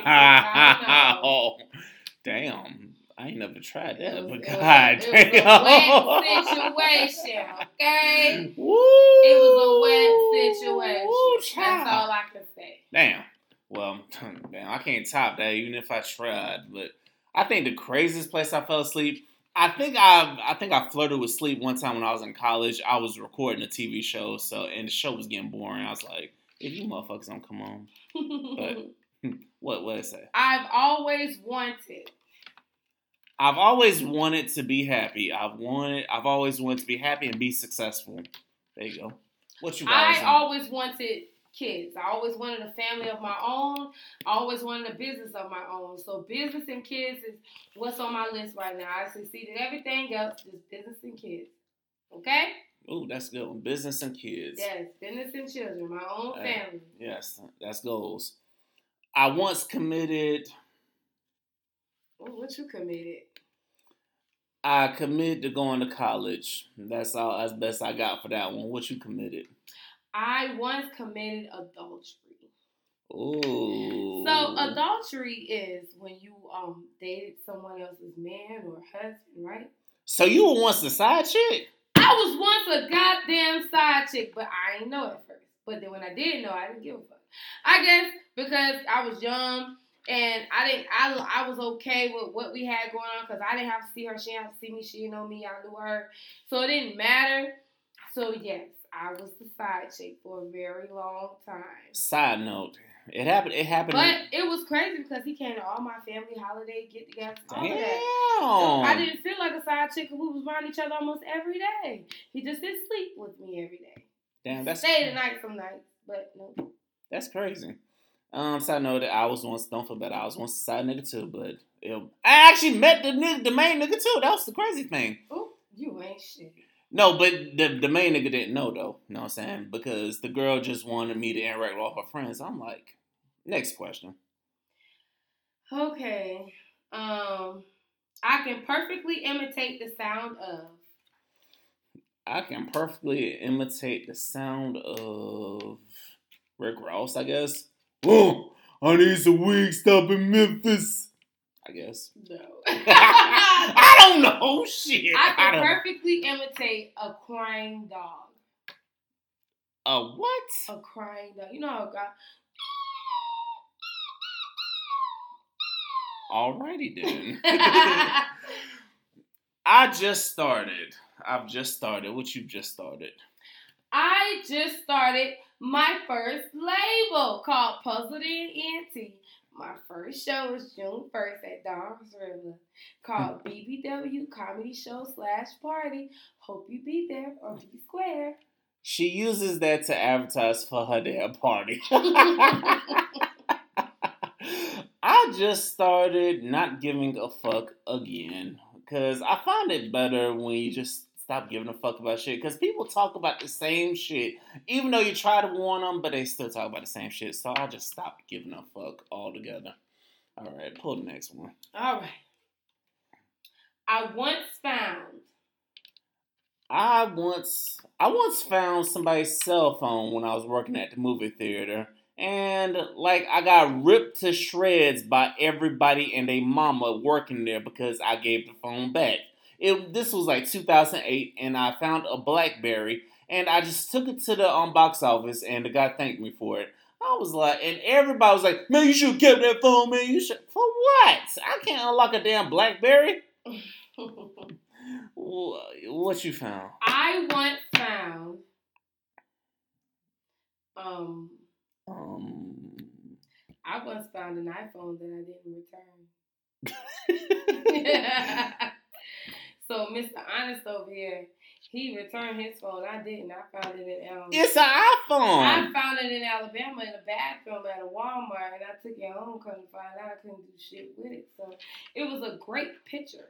Damn. I ain't never tried that, was, but God was, damn. It was a wet situation, okay? Woo. It was a wet situation. Woo, That's all I can say. Damn. Well, damn, I can't top that even if I tried. But I think the craziest place I fell asleep. I think I I think I flirted with sleep one time when I was in college. I was recording a TV show, so and the show was getting boring. I was like, if you motherfuckers don't come on. But hmm, what what it say? I've always wanted I've always wanted to be happy. I've wanted. I've always wanted to be happy and be successful. There you go. What you guys? I always wanted kids. I always wanted a family of my own. I always wanted a business of my own. So business and kids is what's on my list right now. I succeeded everything else, just business and kids. Okay. Oh, that's good. Business and kids. Yes, business and children, my own uh, family. Yes, that's goals. I once committed. Oh, what you committed? I committed to going to college. That's all. as best I got for that one. What you committed? I once committed adultery. Ooh. So adultery is when you um dated someone else's man or husband, right? So you were once a side chick. I was once a goddamn side chick, but I didn't know at first. But then when I did know, I didn't give a fuck. I guess because I was young and I didn't. I I was okay with what we had going on because I didn't have to see her. She didn't have to see me. She didn't know me. I knew her, so it didn't matter. So yes, I was the side chick for a very long time. Side note. It happened. It happened. But it was crazy because he came to all my family holiday get together. Damn. I didn't feel like a side chick. We was around each other almost every day. He just didn't sleep with me every day. Damn, that's stay the night some nights, but no. That's crazy. Um, so I know that I was once don't feel bad. I was once a side nigga too, but it, I actually met the nigga, the main nigga too. That was the crazy thing. Oh, you ain't shit. No, but the the main nigga didn't know though. You know what I'm saying? Because the girl just wanted me to interact with all her friends. I'm like, next question. Okay. Um, I can perfectly imitate the sound of. I can perfectly imitate the sound of Rick Ross, I guess. Oh, I need some weed stop in Memphis. I guess. No. I don't know. Shit. I I can don't perfectly imitate a crying dog. A what? A crying dog. You know how God. Alrighty then. I just started. I've just started. What you just started? I just started my first label called Puzzled in ENT. My first show is June 1st at Don's River called hmm. BBW Comedy Show slash Party. Hope you be there or be square. She uses that to advertise for her damn party. I just started not giving a fuck again because I find it better when you just stop giving a fuck about shit because people talk about the same shit even though you try to warn them, but they still talk about the same shit. So I just stopped giving a fuck altogether. All right, pull the next one. All right. I once found. I once I once found somebody's cell phone when I was working at the movie theater. And like I got ripped to shreds by everybody and their mama working there because I gave the phone back. It this was like 2008 and I found a BlackBerry and I just took it to the um, box office and the guy thanked me for it. I was like, and everybody was like, "Man, you should have kept that phone, man. You should for what? I can't unlock a damn BlackBerry." What you found? I once found. Um, Um, I once found an iPhone that I didn't return. so Mr. Honest over here, he returned his phone. I didn't. I found it in um, it's an iPhone. I found it in Alabama in a bathroom at a Walmart, and I took it home. Couldn't find out. I couldn't do shit with it. So it was a great picture.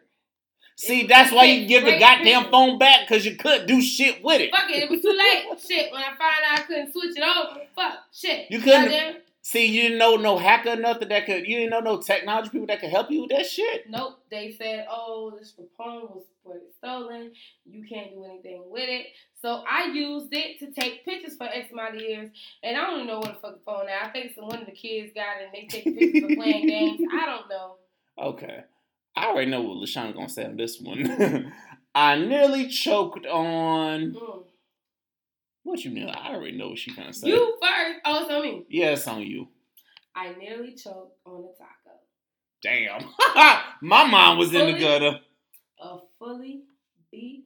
See, that's why you give the goddamn phone back because you couldn't do shit with it. Fuck it, it was too late. shit, when I found out I couldn't switch it over, fuck, shit. You couldn't-. See, you didn't know no hacker or nothing that could. You didn't know no technology people that could help you with that shit. Nope, they said, oh, this phone was stolen. You can't do anything with it. So I used it to take pictures for X amount of years, and I don't even know what the fuck the phone now. I think some one of the kids got it and they take pictures of playing games. I don't know. Okay, I already know what Lashana gonna say on this one. I nearly choked on Mm. What you mean? I already know what she gonna say. You first. Oh, so me. Yeah, it's on you. I nearly choked on a taco. Damn, my mind was in the gutter. A fully beef.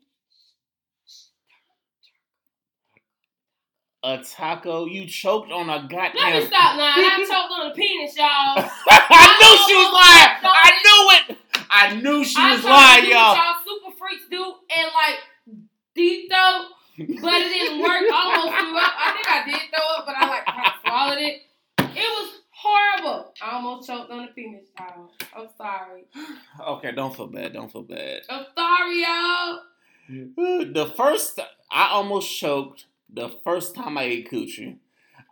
A taco. You choked on a goddamn. Let me stop now. I choked on a penis, y'all. I knew oh, she was oh, lying. Oh, I knew it. I knew she I was lying, y'all. y'all super freaks do and like deep throat, but it didn't work. I almost threw up. I think I did throw up, but I like kinda swallowed it. It was horrible. I almost choked on the penis, y'all. I'm sorry. Okay, don't feel bad. Don't feel bad. I'm sorry, y'all. The first, I almost choked the first time I ate coochie.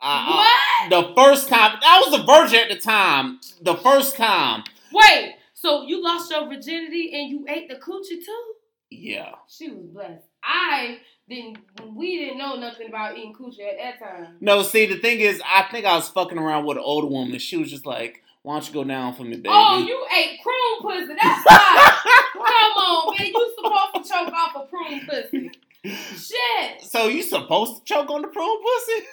I, uh, what? the first time, I was a virgin at the time. The first time. Wait. So you lost your virginity and you ate the coochie too? Yeah. She was blessed. I didn't. We didn't know nothing about eating coochie at that time. No, see, the thing is, I think I was fucking around with an older woman. She was just like, why don't you go down for me, baby? Oh, you ate prune pussy. That's why. Come on, man. You supposed to choke off a prune pussy. Shit. so you supposed to choke on the prune pussy?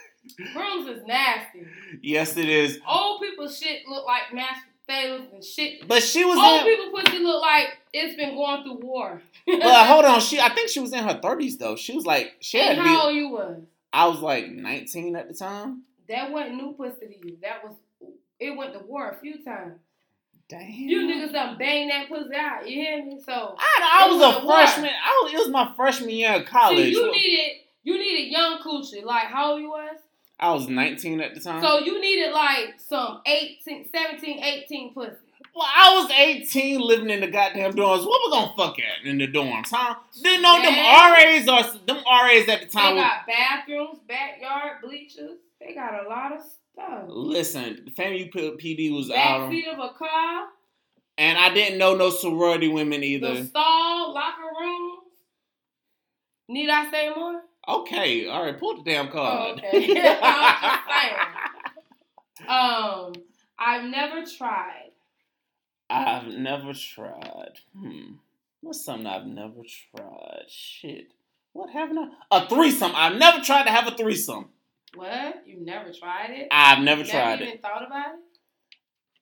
Prunes is nasty. yes, it is. Old people shit look like mashed and shit. But she was Old in. people pussy look like it's been going through war. But hold on, she. I think she was in her thirties though. She was like, she had and be. how old you was? I was like 19 at the time. That wasn't new pussy to you. That was it went to war a few times. Damn. You niggas done bang that pussy out. You hear me? So I, I was was a war. freshman. I was, it was my freshman year of college. see, you needed you needed young coochie. Like how old you was? I was 19 at the time. So you needed like some 18, 17, 18 pussy. well, I was 18 living in the goddamn dorms. What we gonna fuck at in the dorms, huh? Didn't know them RAs or them RAs at the They time. were- got bathrooms, backyard bleachers. They got a lot of stuff. Listen, the family PD was out, Backseat of a car, and I didn't know no sorority women either. the stall, locker room. Need I say more? Okay, all right, pull the damn Oh, card. okay. Just saying. Um, I've never tried. I've never tried. Hmm. What's something I've never tried? Shit. What haven't I? A threesome. I've never tried to have a threesome. What? You've never tried it? I've never Never tried even it. thought about it?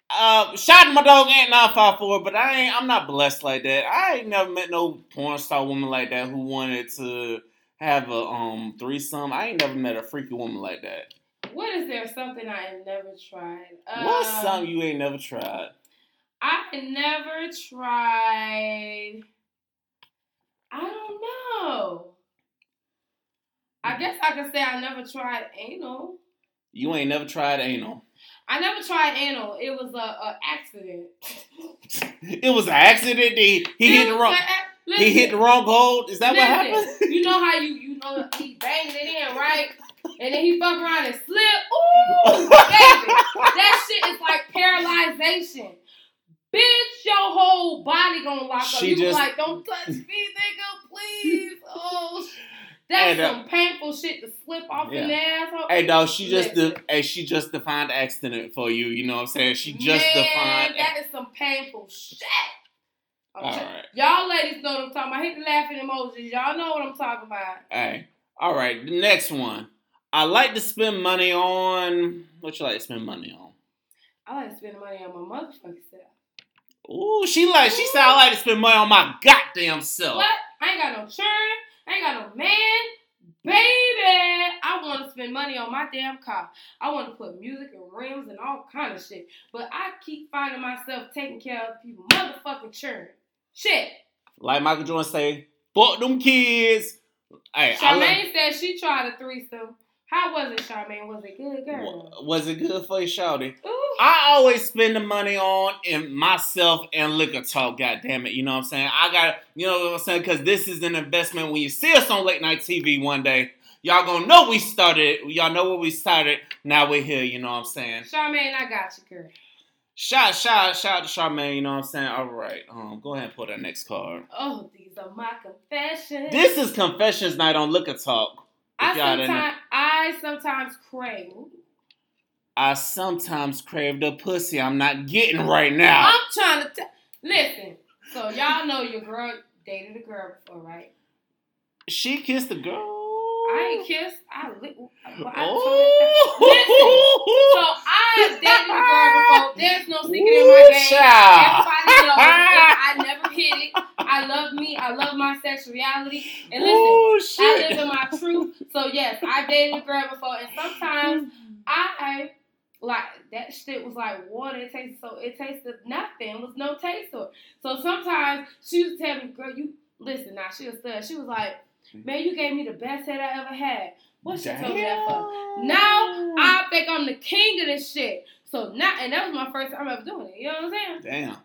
Uh, to my dog Ant nine five four, but I ain't. I'm not blessed like that. I ain't never met no porn star woman like that who wanted to have a um threesome. I ain't never met a freaky woman like that. What is there something I have never tried? What's Um, something you ain't never tried? I never tried. I don't know. I guess I could say I never tried anal. You ain't never tried anal. I never tried anal. It was a, a accident. It was an accident. He, he It hit the wrong. A- He hit the wrong hole. Is that what listen, happened? You know how you you know he banged it in right, and then he fuck around and slip. Ooh, baby, that shit is like paralyzation. Bitch, your whole body gonna lock up. She You just- like, don't touch me, nigga, please. Oh, that's Hey, that- some painful shit to slip off in Yeah. the asshole. Hey dog, she just Listen. de- hey, she just defined accident for you. You know what I'm saying? She just Man, defined. that is some painful shit. Right. Y'all ladies know what I'm talking about. Hit the laughing emojis. Y'all know what I'm talking about. Hey, all right. The next one. I like to spend money on. What you like to spend money on? I like to spend money on my motherfucking self. Ooh, she like. She said I like to spend money on my goddamn self. What? I ain't got no children. I ain't got no man. Baby, I want to spend money on my damn car. I want to put music and rims and all kind of shit. But I keep finding myself taking care of people motherfucking children. Shit. Like Michael Jordan say, fuck them kids. Hey, Charmaine said she tried a threesome. How was it, Charmaine? Was it good, girl? Was it good for you, Shawty? I always spend the money on in myself and liquor talk. God damn it, you know what I'm saying? I got, you know what I'm saying? Because this is an investment. When you see us on late night TV one day, y'all gonna know we started. Y'all know where we started. Now we're here. You know what I'm saying? Charmaine, I got you, girl. Shout, shout, shout to Charmaine. You know what I'm saying? All right, um, go ahead and pull that next card. Oh, these are my confessions. This is confessions night on liquor talk. I If y'all didn't know. sometimes I sometimes crave. I sometimes crave the pussy I'm not getting right now. I'm trying to t- listen. So y'all know your girl dated a girl before, right? She kissed a girl. I ain't kissed. I lick. I, I Oh. so I dated a girl before. There's no secret in my game. child. Everybody knows. I never hit it. I love me. I love my sexuality. And listen, Ooh, I live in my truth. So yes, I dated a girl before, and sometimes I like that shit was like water. It tasted so it tasted nothing. It was no taste to it. So sometimes she would tell me, "Girl, you listen." Now she was still. She was like, Mm-hmm. "Man, you gave me the best head I ever had." What she told me that for? Now I think I'm the king of this shit. So now, and that was my first time ever doing it. You know what I'm saying? Damn.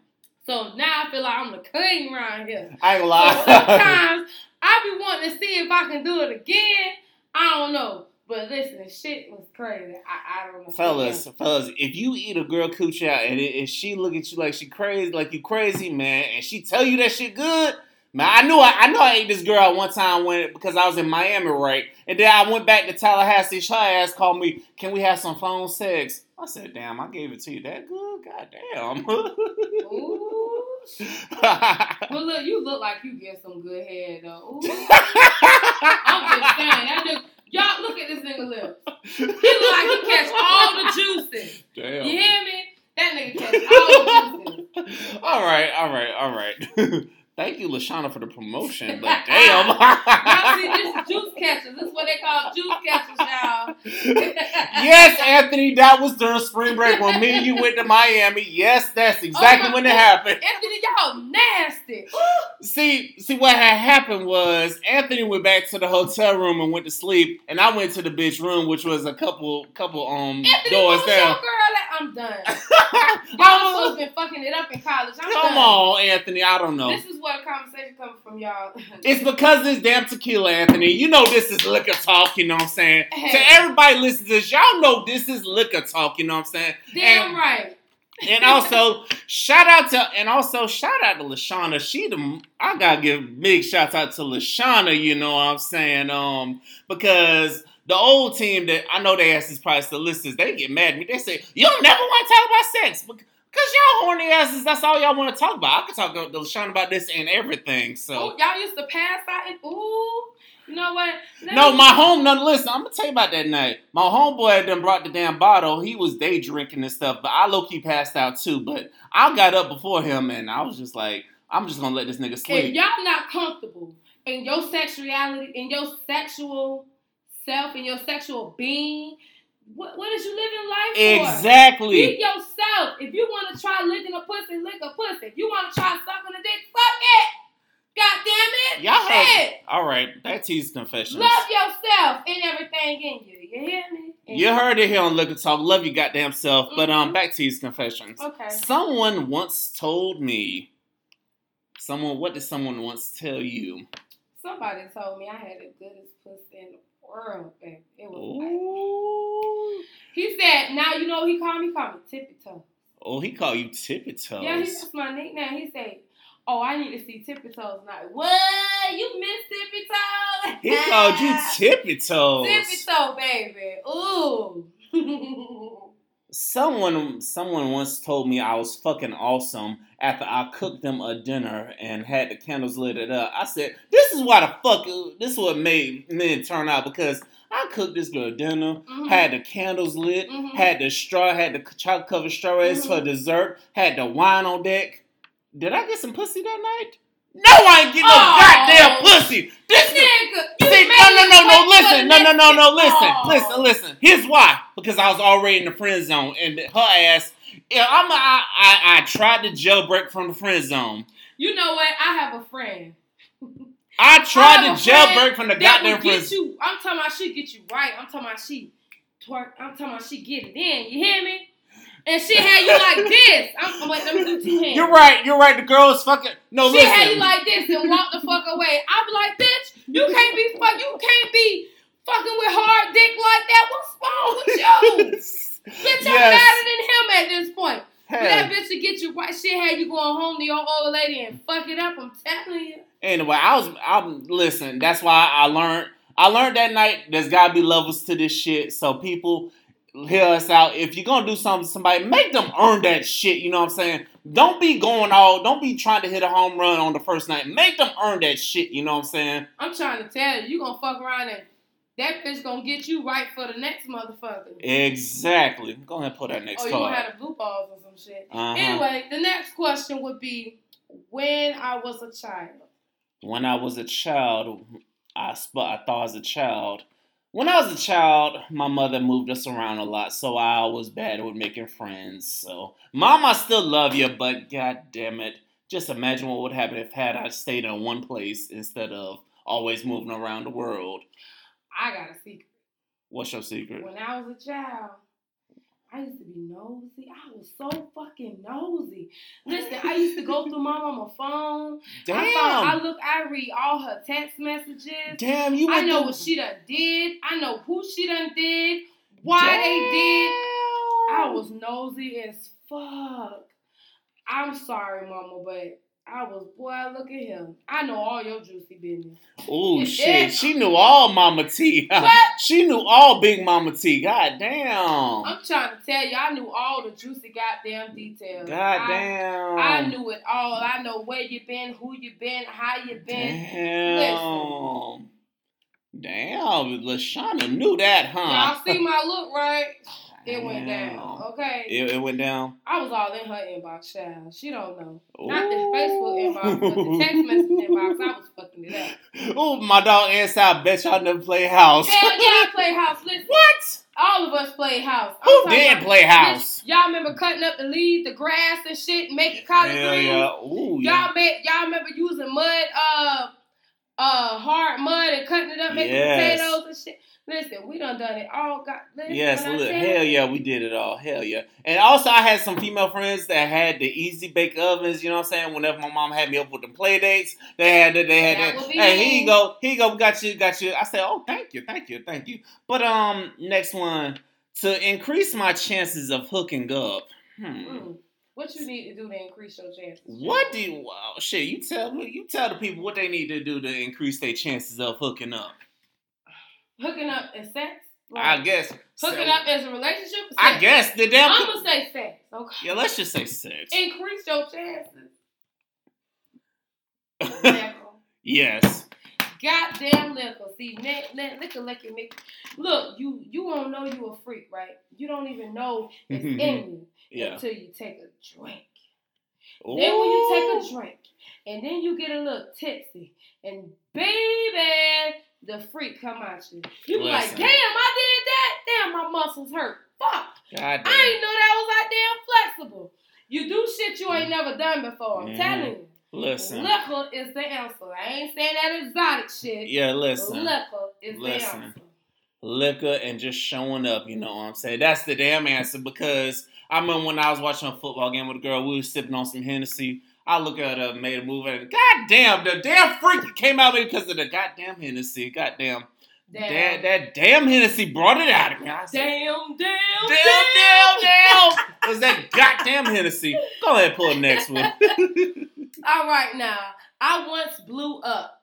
So now I feel like I'm the king around here. I ain't So sometimes I be wanting to see if I can do it again. I don't know. But listen, the shit was crazy. I, I don't know. fellas, fellas, if you eat a girl coochie out and if she look at you like she crazy, like you crazy, man, and she tell you that shit good, man, I knew I, I know I ate this girl at one time when because I was in Miami, right? And then I went back to Tallahassee. Her ass called me, "Can we have some phone sex?" I said, "Damn, I gave it to you that good, goddamn." Ooh. Well, look, you look like you get some good head though. Ooh. I'm just saying that nigga. Y'all look at this nigga lips. He look like he catch all the juices. Damn. You hear me? That nigga catch all the juices. all right, all right, all right. Thank you, Lashana, for the promotion. But damn. Y'all see, this is juice catchers. This is what they call juice catchers, y'all. yes, Anthony, that was during spring break when me and you went to Miami. Yes, that's exactly Oh when it happened. Anthony, y'all nasty. See, see what had happened was Anthony went back to the hotel room and went to sleep, and I went to the bitch room, which was a couple, couple um Anthony, doors what down. girl at? I'm done. Y'all supposed been fucking it up in college. I'm Come done. on, Anthony. I don't know. This is where the conversation comes from, y'all. It's because this damn tequila, Anthony. You know this is liquor talk, you know what I'm saying? To everybody listening to this, y'all know this is liquor talk, you know what I'm saying? Damn And- right. And also shout out to and also shout out to Lashana. She the I gotta give big shouts out to Lashana. You know what I'm saying? Um, because the old team that I know they ask this probably still listens. They get mad at me. They say you don't never want to talk about sex. Cause y'all horny asses, that's all y'all want to talk about. I can talk to Lashana about this and everything. So Ooh, y'all used to pass out and ooh. You know what? Let No, me- my home. No, listen. I'm gonna tell you about that night. My homeboy done brought the damn bottle. He was day drinking and stuff, but I low key passed out too. But I got up before him, and I was just like, I'm just gonna let this nigga If sleep. y'all not comfortable in your sexuality, in your sexual self, in your sexual being, what, what is you living life for? Exactly. Be yourself. If you want to try licking a pussy, lick a pussy. If you want to try sucking a dick, fuck it. God damn it. Y'all heard. All right, that his confessions. Love yourself and everything in you. You hear me? And- You heard it here on Liquor Talk. Love your goddamn self. But um, Mhm. back to his confessions. Okay. Someone once told me. Someone. What did someone once tell you? Somebody told me I had the goodest pussy in the world, baby. It was like, Ooh. He said, now you know what he called me? He called me Tippy Toe. Oh, he called you tippy toes. Yeah, he, that's my nickname. He said, oh, I need to see Tippy Toes now. What? You miss Tippy Toe? He called you tippy toes. Tippy Toe, baby. Ooh. Someone someone once told me I was fucking awesome after I cooked them a dinner and had the candles lit it up. I said, "This is why the fuck this is what made men turn out because I cooked this girl dinner, Mhm. had the candles lit, Mhm. had the straw, had the chocolate covered strawberries for Mhm. dessert, had the wine on deck. Did I get some pussy that night? No, I ain't get no Oh. goddamn pussy. This Nigga, you See, no, no, no, no, for listen, no, no, no, no, listen, Oh. listen, listen. Here's why. Because I was already in the friend zone, and her ass. Yeah, I'm. A, I, I, I tried to jailbreak from the friend zone. You know what? I have a friend. I I tried to have a jailbreak from the goddamn you. I'm talking about she get you right. I'm talking about she twerk. I'm talking about she get it in. You hear me? And she had you like this. I'm wait. Let me do two hands. You're right. You're right. The girl is fucking. No, She listen. had you like this and walk the fuck away. I be like, bitch, you can't be fuck. You can't be fucking with hard dick like that. What's wrong with you? bitch, I'm Yes. madder than him at this point. But that bitch to get you right. She had you going home to your old lady and fuck it up. I'm telling you. Anyway, I was. I'm listen. That's why I learned. I learned that night. There's gotta be levels to this shit. So people hear us out. If you're gonna do something to somebody, make them earn that shit. You know what I'm saying? Don't be going all. Don't be trying to hit a home run on the first night. Make them earn that shit. You know what I'm saying? I'm trying to tell you, you gonna fuck around and that bitch gonna get you right for the next motherfucker. Exactly. Go ahead and pull that next Oh, you gonna have the blue balls or some shit. Uh-huh. Anyway, the next question would be when I was a child. When I was a child, I sp- I thought I was a child. When I was a child, my mother moved us around a lot, so I was bad with making friends. So, mom, I still love you, but god damn it, just imagine what would happen if had I stayed in one place instead of always moving around the world. I got a secret. What's your secret? When I was a child, I used to be nosy. I was so fucking nosy. Listen, I used to go through my mama's phone. Damn, I, saw, I look, I read all her text messages. damn, you. I know through- what she done did. I know who she done did. Why they did. I was nosy as fuck. I'm sorry, mama, but I was boy. Look at him. I know all your juicy business. Oh shit, she knew all Mama T. What? she knew all Big Mama T. God damn. I'm trying to tell you, I knew all the juicy goddamn details. God I, damn. I knew it all. I know where you been, who you been, how you been. Damn. Damn, Lashana knew that, huh? Y'all see my look, right? It went Damn. down. Okay. It, it went down. I was all in her inbox, child. She don't know. Ooh. Not the Facebook inbox, but the text message inbox. I was fucking it up. Oh, my dog Inside bet y'all never play house. Hell yeah, I play house. Listen, what? all of us play house. I'm Who did about- play house? Bitch, Y'all remember cutting up the leaves, the grass and shit, and making collard greens? yeah. Ooh, yeah. Y'all made, y'all remember using mud, uh, uh, hard mud and cutting it up, making Yes. potatoes and shit. Listen, we done done it all. Got listen, Yes, look, hell yeah, we did it all. Hell yeah. And also, I had some female friends that had the easy bake ovens. You know what I'm saying? Whenever my mom had me up with the play dates, they had that. They had That that. Hey, here you go. Here you go. We got you. Got you. I said, oh, thank you, thank you, thank you. But um, next one to increase my chances of hooking up. Hmm. Mm. What you need to do to increase your chances? What do you, wow, shit? You tell me. You tell the people what they need to do to increase their chances of hooking up. Hooking up is sex. I guess. hooking up as a relationship. Is I guess the damn. I'm gonna say sex. Okay. yeah, let's just say sex. Increase your chances. Yes. Goddamn liquor. See, li- li- liquor, liquor, make. Look, you you won't know you a freak, right? You don't even know it's mm-hmm. in you Yeah. until you take a drink. Ooh. Then when you take a drink, and then you get a little tipsy, and baby, the freak come at you. You be like, damn, I did that. Damn, my muscles hurt. Fuck. God I ain't know that was that damn flexible. You do shit you ain't never done before. I'm Mhm. telling you. Listen. Liquor is the answer. I ain't saying that exotic shit. Yeah, listen. Liquor is Listen. the answer. liquor and just showing up, you know what I'm saying? That's the damn answer because I remember when I was watching a football game with a girl, we was sipping on some Hennessy. I look at her, made a move, and god damn, the damn freak came out of me because of the goddamn Hennessy. Goddamn. Damn. That, that damn Hennessy brought it out of me. I said, Damn, damn, damn, damn, damn. damn. Was that goddamn Hennessy? Go ahead, pull the next one. All right, now. I once blew up.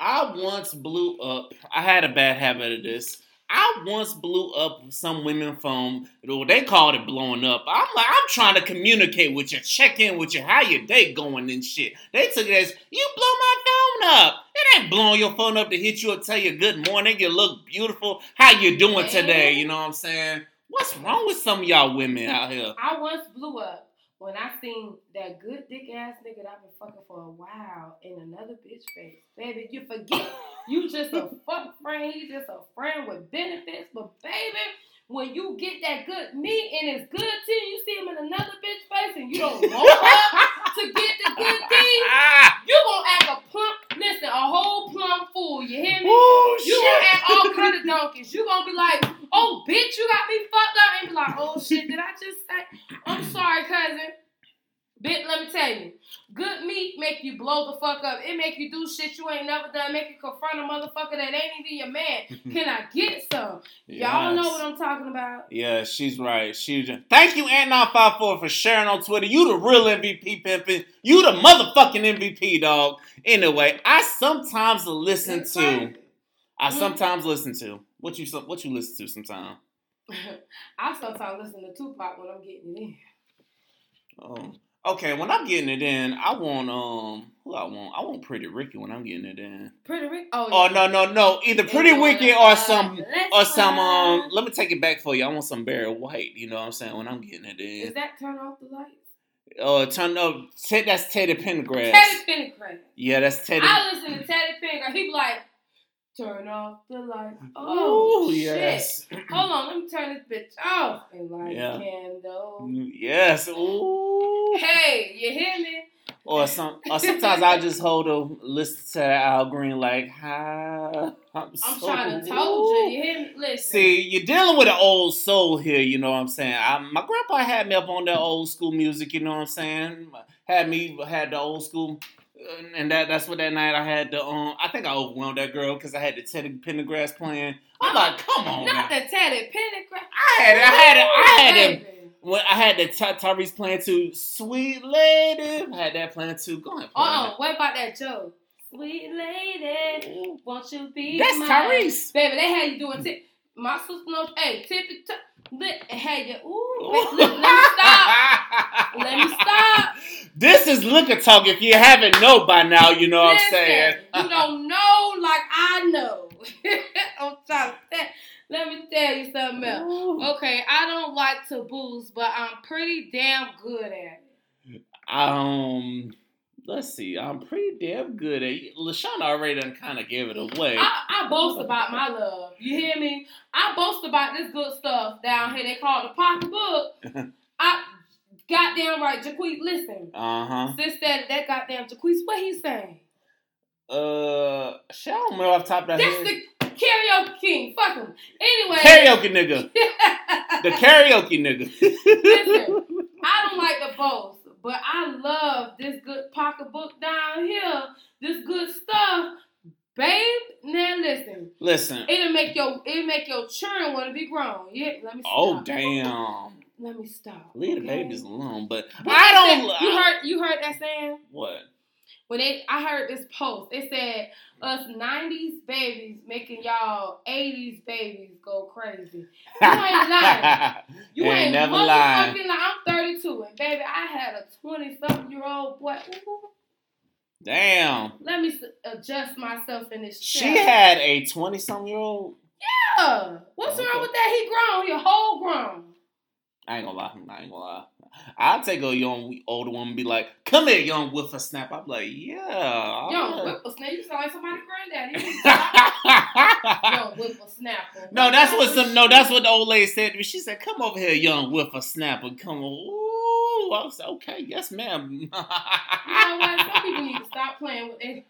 I once blew up. I had a bad habit of this. I once blew up some women from they called it blowing up. I'm like, I'm trying to communicate with you, check in with you, how your day going and shit. They took it as you blow my phone up. It ain't blowing your phone up to hit you and tell you good morning, you look beautiful, how you doing today? You know what I'm saying? What's wrong with some of y'all women out here? I once blew up when I seen that good dick ass nigga that I've been fucking for a while in another bitch face. Baby, you forget you just a fuck friend. He just a friend with benefits. But baby, when you get that good meat and it's good to you, you see him in another bitch face and you don't want her to get the good thing, you gonna act a plump, listen, a whole plump fool. You hear me? Ooh, You gonna act all kind of donkeys. You gonna be like, oh, bitch, you got me fucked up. And be like, oh, shit, did I just say? I'm sorry, cousin. Bitch, let me tell you. Good meat make you blow the fuck up. It make you do shit you ain't never done. Make you confront a motherfucker that ain't even your man. Can I get some? Y'all know what I'm talking about. Yeah, she's right. She's just, thank you, Ant954, for sharing on Twitter. You the real MVP pimpin'. You the motherfucking MVP, dog. Anyway, I sometimes listen That's to. I Mhm. sometimes listen to. What you what you listen to sometimes? I sometimes listen to Tupac when I'm getting in. Um, okay, when I'm getting it in, I want um who I want. I want Pretty Ricky when I'm getting it in. Pretty Ricky. Oh, Oh yeah. no no no! Either Pretty Ricky or some or some um. Let me take it back for you. I want some Barry White. You know what I'm saying? When I'm getting it in. Is that turn off the lights? Oh, turn up. Ted, that's Teddy Pendergrass. Teddy Pendergrass. Yeah, that's Teddy. I listen to Teddy Pendergrass. He be like, turn off the lights. Oh, Ooh, shit. yes. Hold on, let me turn this bitch off. And light Yeah. a candle. Mm, yes. Ooh. Hey, you hear me? Or some. Or sometimes I just hold a listen to that Al Green like, hi. I'm, I'm so- trying to told you. You hear me? Listen. See, you're dealing with an old soul here, you know what I'm saying? I, my grandpa had me up on that old school music, you know what I'm saying? Had me had the old school, and that that's what that night I had the um. I think I overwhelmed that girl because I had the Teddy Pendergrass playing. I'm like, come on, Not man. the Teddy Pendergrass. I had it. I had it. I had it. When I had the Ty- Tyrese playing too, sweet lady. I had that playing too. Go ahead. Uh-uh. What about that joke? Sweet lady, won't you be That's mine? Tyrese. Baby, they had you doing tip. My sister knows, hey, tippy top. And ooh, let, let, me stop. Let me stop. This is liquor talk. If you haven't know by now, you know what I'm saying. You don't know like I know. I'm trying to tell. Let me tell you something else. Okay, I don't like to booze, but I'm pretty damn good at it. Um, let's see. I'm pretty damn good at. Lashana already done kind of gave it away. I, I boast about my love. You hear me? I boast about this good stuff down here. They call it the pocketbook. I goddamn right, Jacquees. Listen, Uh huh. sis said that goddamn Jacquees. What he saying? Uh, shit, I don't remember off the top of that That's head. the karaoke king. Fuck him. Anyway, Karaoke nigga. The karaoke nigga. Listen, I don't like the boast, but I love this good pocketbook down here. This good stuff, babe. Now listen, Listen. it'll make your it'll make your children want to be grown. Yeah, let me. Stop. Oh damn. let me stop. Leave the babies alone. But What I don't. You heard you heard that saying? what? When they I heard this post, it said us nineties babies making y'all eighties babies go crazy. You ain't lying. You Ain't ain't, never lying. lying. I'm 32 and baby, I had a 20 something year old boy. Ooh, Damn. let me adjust myself in this Chair. She had a twenty some year old. Yeah. What's oh, Okay. wrong with that? He grown. He a whole grown. I ain't gonna lie. I ain't gonna lie. I'll take a young older woman and be like, "Come here, young whipper snap." I'm like, "Yeah." Young alright." whippersnapper. You sound like somebody's granddaddy. Young whippersnapper. no, that's what some. No, that's what the old lady said to me. She said, "Come over here, young whippersnapper. Come on." Ooh, I was like, "Okay, yes, ma'am." You know what? Some people need to stop playing with their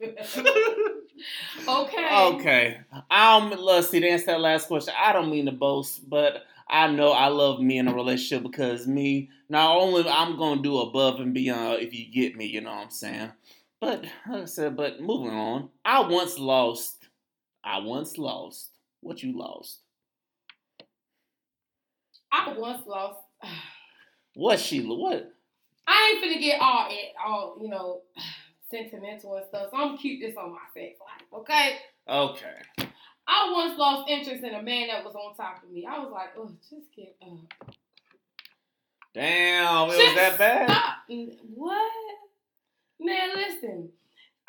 okay. okay. Um, let's see. To answer that last question, I don't mean to boast, but I know I love me in a relationship because me. Not only I'm gonna do above and beyond if you get me. You know what I'm saying? But like I said, but moving on. I once lost. I once lost. What you lost? I once lost. What she What? I ain't finna get all it, all you know, sentimental and stuff. So I'm gonna keep this on my sex life, okay? Okay. I once lost interest in a man that was on top of me. I was like, oh, just get up. Damn, it was that bad. Stop. What? Man, listen.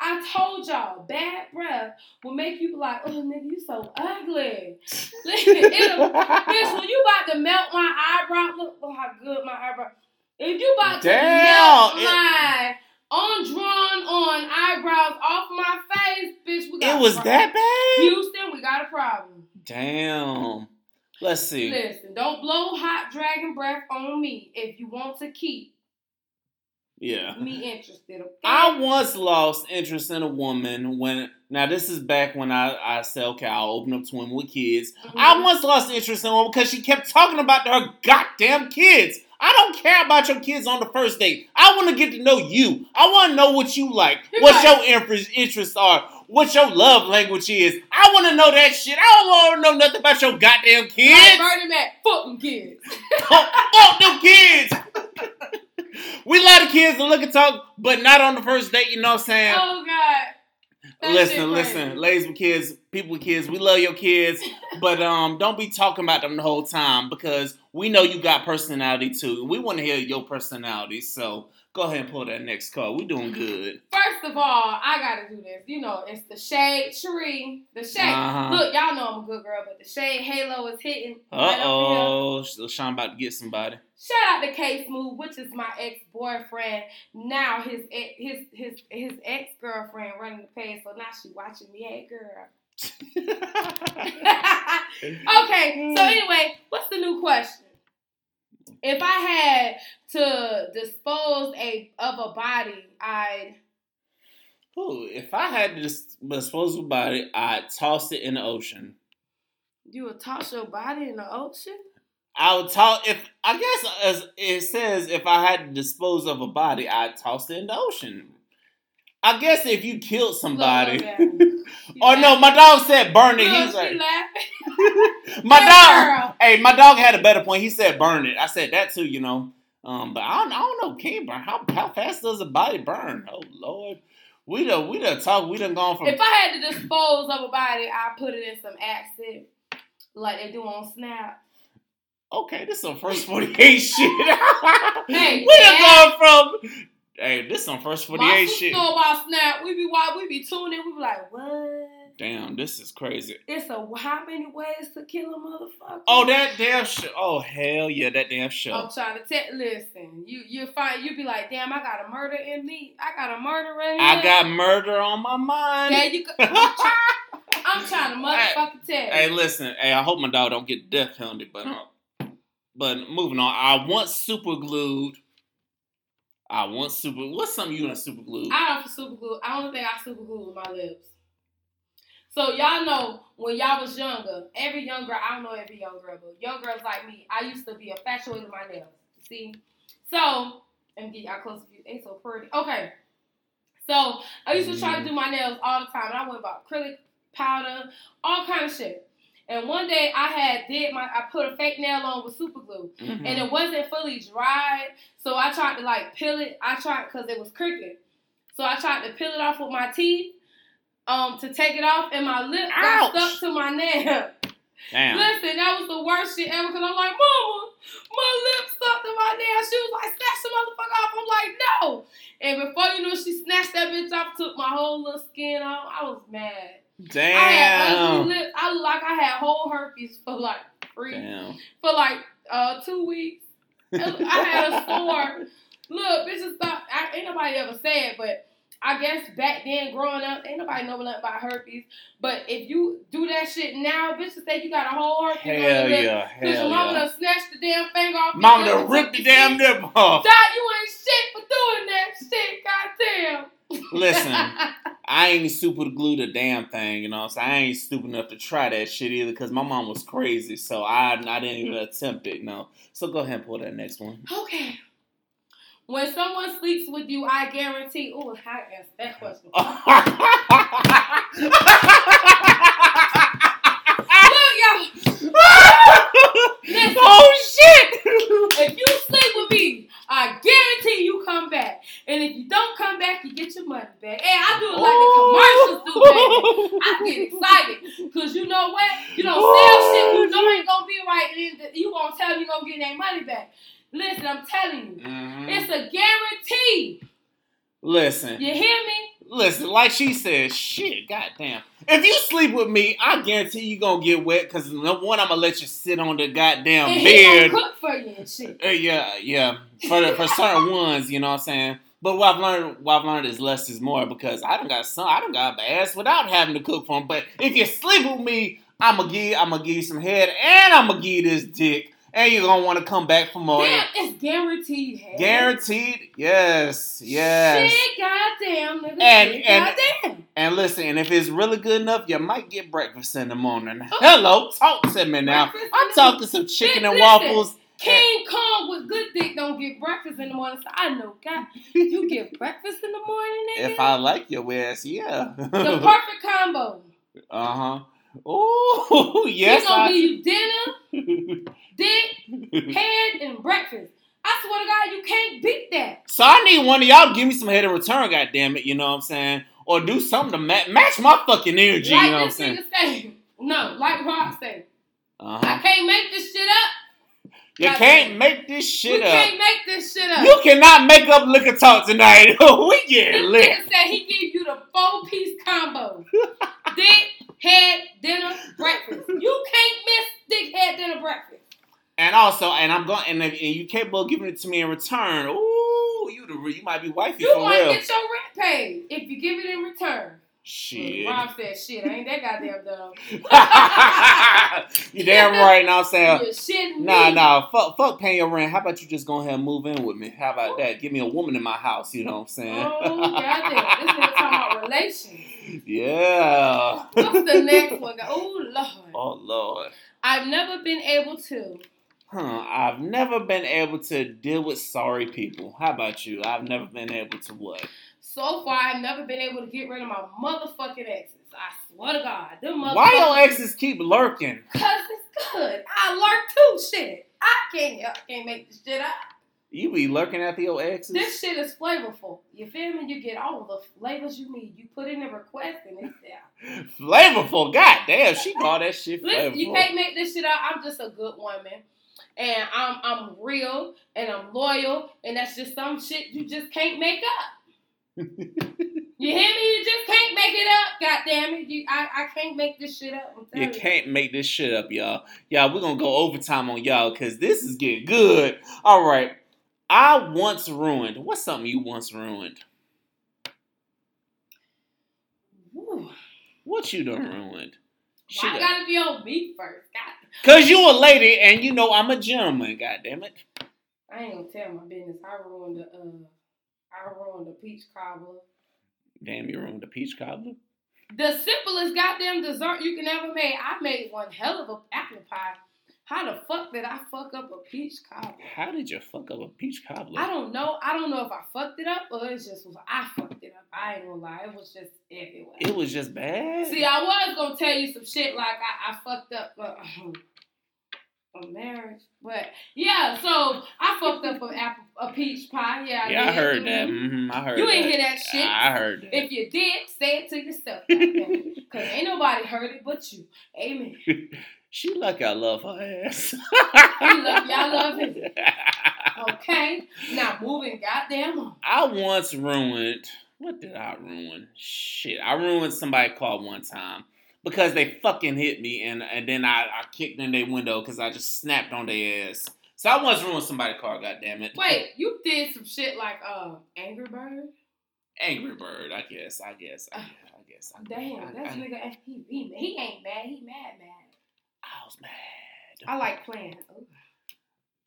I told y'all, bad breath will make you be like, oh, nigga, you so ugly. Listen, it'll, bitch, when you about to melt my eyebrow, look, look how good my eyebrow. If you about to Damn, melt it- my undrawn on eyebrows off my face, bitch, we got It was that bad. Houston, we got a problem. Damn. Let's see. Listen, don't blow hot dragon breath on me if you want to keep Yeah. me interested. Okay? I once lost interest in a woman when now this is back when I, I said, okay, I'll open up to women with kids. Mhm. I once lost interest in a woman because she kept talking about her goddamn kids. I don't care about your kids on the first date. I want to get to know you. I want to know what you like, what your interest, interests are, what your love language is. I want to know that shit. I don't want to know nothing about your goddamn Like kids. Bernie Mac, fuck them kids. Fuck them kids. we love the kids to look and talk, but not on the first date. You know what I'm saying? Oh God. That listen, listen, ladies with kids, people with kids, we love your kids, but um, don't be talking about them the whole time because we know you got personality too. We want to hear your personality, so go ahead and pull that next card. We doing good. First of all, I gotta do this. You know, it's the shade tree. The shade. Uh-huh. Look, y'all know I'm a good girl, but the shade halo is hitting. Uh right oh, Sean about to get somebody. Shout out to K Smooth, which is my ex boyfriend. Now his ex- his his his ex girlfriend running the page, so now she watching me. Hey girl. okay, so anyway, what's the new question? If I had to dispose a of a body, I'd Ooh, if I had to dis- disposable body, I'd toss it in the ocean. you would toss your body in the ocean. I would toss if I guess as it says if I had to dispose of a body, I'd toss it in the ocean. I guess if you killed somebody. Look, look at oh no, my dog said burn it. Look, He's like my Girl. dog. Hey, my dog had a better point. He said burn it. I said that too, you know. Um, but I don't, I don't know. Can burn? How how fast does a body burn? Oh lord, we done we done talk. We done gone from. If I had to dispose of a body, I put it in some acid, like they do on Snap. Okay, this is some first 48 shit. Hey, we done gone from. Hey, this some first 48 My shit. sister about Snap. We be why we be tuning. We be like, what? Damn, this is crazy. It's a how many ways to kill a motherfucker? Oh, that damn show. Oh, hell yeah, that damn show. I'm trying to tell. Listen, you you find you be like, damn, I got a murder in me. I got a murder in me. I got murder on my mind. There you go. I'm, try- I'm trying to motherfucking tell. Hey, listen. Hey, I hope my dog don't get death penalty, but uh, but moving on. I once super glued. I want super. What's something you done super glue? I don't super glue. I only think I super glue with my lips. So y'all know when y'all was younger, every young girl, I don't know every young girl, but young girls like me, I used to be infatuated with my nails. See? So, and get y'all close view. They so pretty. Okay. So I used to try to do my nails all the time. And I went about acrylic powder, all kind of shit. And one day I had did my I put a fake nail on with super glue, Mhm. and it wasn't fully dried. So I tried to like peel it. I tried because it was crooked. So I tried to peel it off with my teeth, um, to take it off, and my lip got stuck to my nail. Damn. Listen, that was the worst shit ever. Cause I'm like, Mama, my lip stuck to my nail. She was like, snatch the motherfucker off. I'm like, no. And before you know, she snatched that bitch off, took my whole little skin off. I was mad. I had Damn. ugly lips. I like I had whole herpes for like three, Damn. for like uh two weeks. I had a sore. Look, bitches thought I, ain't nobody ever said, but I guess back then growing up, ain't nobody know nothing about herpes. But if you do that shit now, bitches say you got a whole herpes on your Hell yeah. Cause Hell your mama yeah. done snatched the damn finger off. Mama done ripped the damn shit. nip off. Dad, you ain't shit for doing that shit. Goddamn. Listen, I ain't super to glue the damn thing, you know. So I ain't stupid enough to try that shit either, cause my mom was crazy, so I I didn't even attempt it. No. So go ahead and pull that next one. okay. When someone sleeps with you, I guarantee. Oh, I asked that question. Look, y'all. Listen. oh shit! If you sleep with me, I guarantee you come back. And if you don't come back, you get your money back. And I do it like the commercials do, baby. I get excited. Because you know what? You don't sell shit you know ain't going to be right. And then you going to tell you going to get that money back. Listen, I'm telling you. Mhm. It's a guarantee. Listen, You hear me? Listen. Like she said, shit. Goddamn. If you sleep with me, I guarantee you gonna get wet. Cause number one, I'm gonna let you sit on the goddamn and bed. cook for you and shit. Uh, yeah, yeah. For the, for certain ones, you know what I'm saying. But what I've learned, what I've learned is less is more because I don't got some, I don't got ass without having to cook for them. But if you sleep with me, I'm gonna give, I'm gonna give you some head, and I'm gonna give you this dick, and you're gonna want to come back for more. Damn, it's guaranteed. Hey. Guaranteed, yes, yes. Shit, goddamn, nigga. And- shit, and- goddamn. And listen, and if it's really good enough, you might get breakfast in the morning. Hello, talk to me now. Oh. Breakfast I'm talking some chicken and waffles. King Kong with good dick don't get breakfast in the morning. So I know, God, you get breakfast in the morning, nigga. If I like your ass, yeah. the perfect combo. Uh huh. Oh yes, He's gonna I. give you dinner, dick, head, and breakfast. I swear to God, you can't beat that. so I need one of y'all to give me some head in return. God damn it, you know what I'm saying? Or do something to ma- match my fucking energy. like you know what I'm saying? say. No, like Rob say. Uh I can't make this shit up. You can't make this We shit up. You can't make this shit up. You cannot make up liquor talk tonight. we get lit. nigga said he gave you the four piece combo. dick, head, dinner, breakfast. You can't miss dick, head, dinner, breakfast. And also, and I'm going, and, and you capable of giving it to me in return. Ooh, you the you might be wifey You might real. get your rent paid if you give it in return. Shit. Rob said, shit, I ain't that goddamn dumb. you damn right. Now I'm saying. You're shitting Nah, me. nah, fuck, fuck paying your rent. How about you just go ahead and move in with me? How about that? Give me a woman in my house. You know what I'm saying? Oh, goddamn. This nigga talking about relations. Yeah. What's the next one? Oh, Lord. Oh Lord. I've never been able to. Huh? I've never been able to deal with sorry people. How about you? I've never been able to what? So far, I've never been able to get rid of my motherfucking exes. I swear to God. Them Why your motherfuckers- exes keep lurking? Cause it's good. I lurk too. Shit. I can't. I can't make this shit up. You be lurking the old exes? This shit is flavorful. You feel me? You get all of the flavors you need. You put in a request and it's there. Flavorful. God damn, she called that shit Listen, you can't make this shit up. I'm just a good woman. And I'm I'm real and I'm loyal and that's just some shit you just can't make up. you hear me? You just can't make it up. God damn it. You, I, I can't make this shit up. You can't make this shit up, y'all. Y'all, we're gonna go overtime on y'all because this is getting good. All right. I once ruined. What's something you once ruined? Woo. What you done ruined? She Why I got- gotta be on me first? God, Cause you a lady and you know I'm a gentleman. God damn it. I ain't gonna tell my business. I ruined the uh, I ruined the peach cobbler. Damn, you ruined the peach cobbler. The simplest goddamn dessert you can ever make. I made one hell of a apple pie. How the fuck did I fuck up a peach cobbler? How did you fuck up a peach cobbler? I don't know. I don't know if I fucked it up or it's just was I fucked it up. I ain't gonna lie. It was just everywhere. It was just bad. See, I was gonna tell you some shit like I, I fucked up a, a marriage, but yeah. So I fucked up a apple, a peach pie. Yeah, I yeah, I heard that. Mhm. hmm I heard. You ain't that. hear that shit. I heard that. If you did, say it to yourself. Cause ain't nobody heard it but you. Amen. she lucky I love her ass. Love- y'all love it. Okay. Now moving goddamn on. I once ruined. What did I ruin? Shit, I ruined somebody car one time because they fucking hit me, and and then I, I kicked in their window because I just snapped on their ass. So I once ruined somebody's car. God damn it! Wait, you did some shit like uh Angry Bird? Angry Bird. I guess. I guess. I guess. I guess. I, Damn, I, that's I, nigga he, he he ain't mad, he mad mad. I was mad. I like playing. Ooh.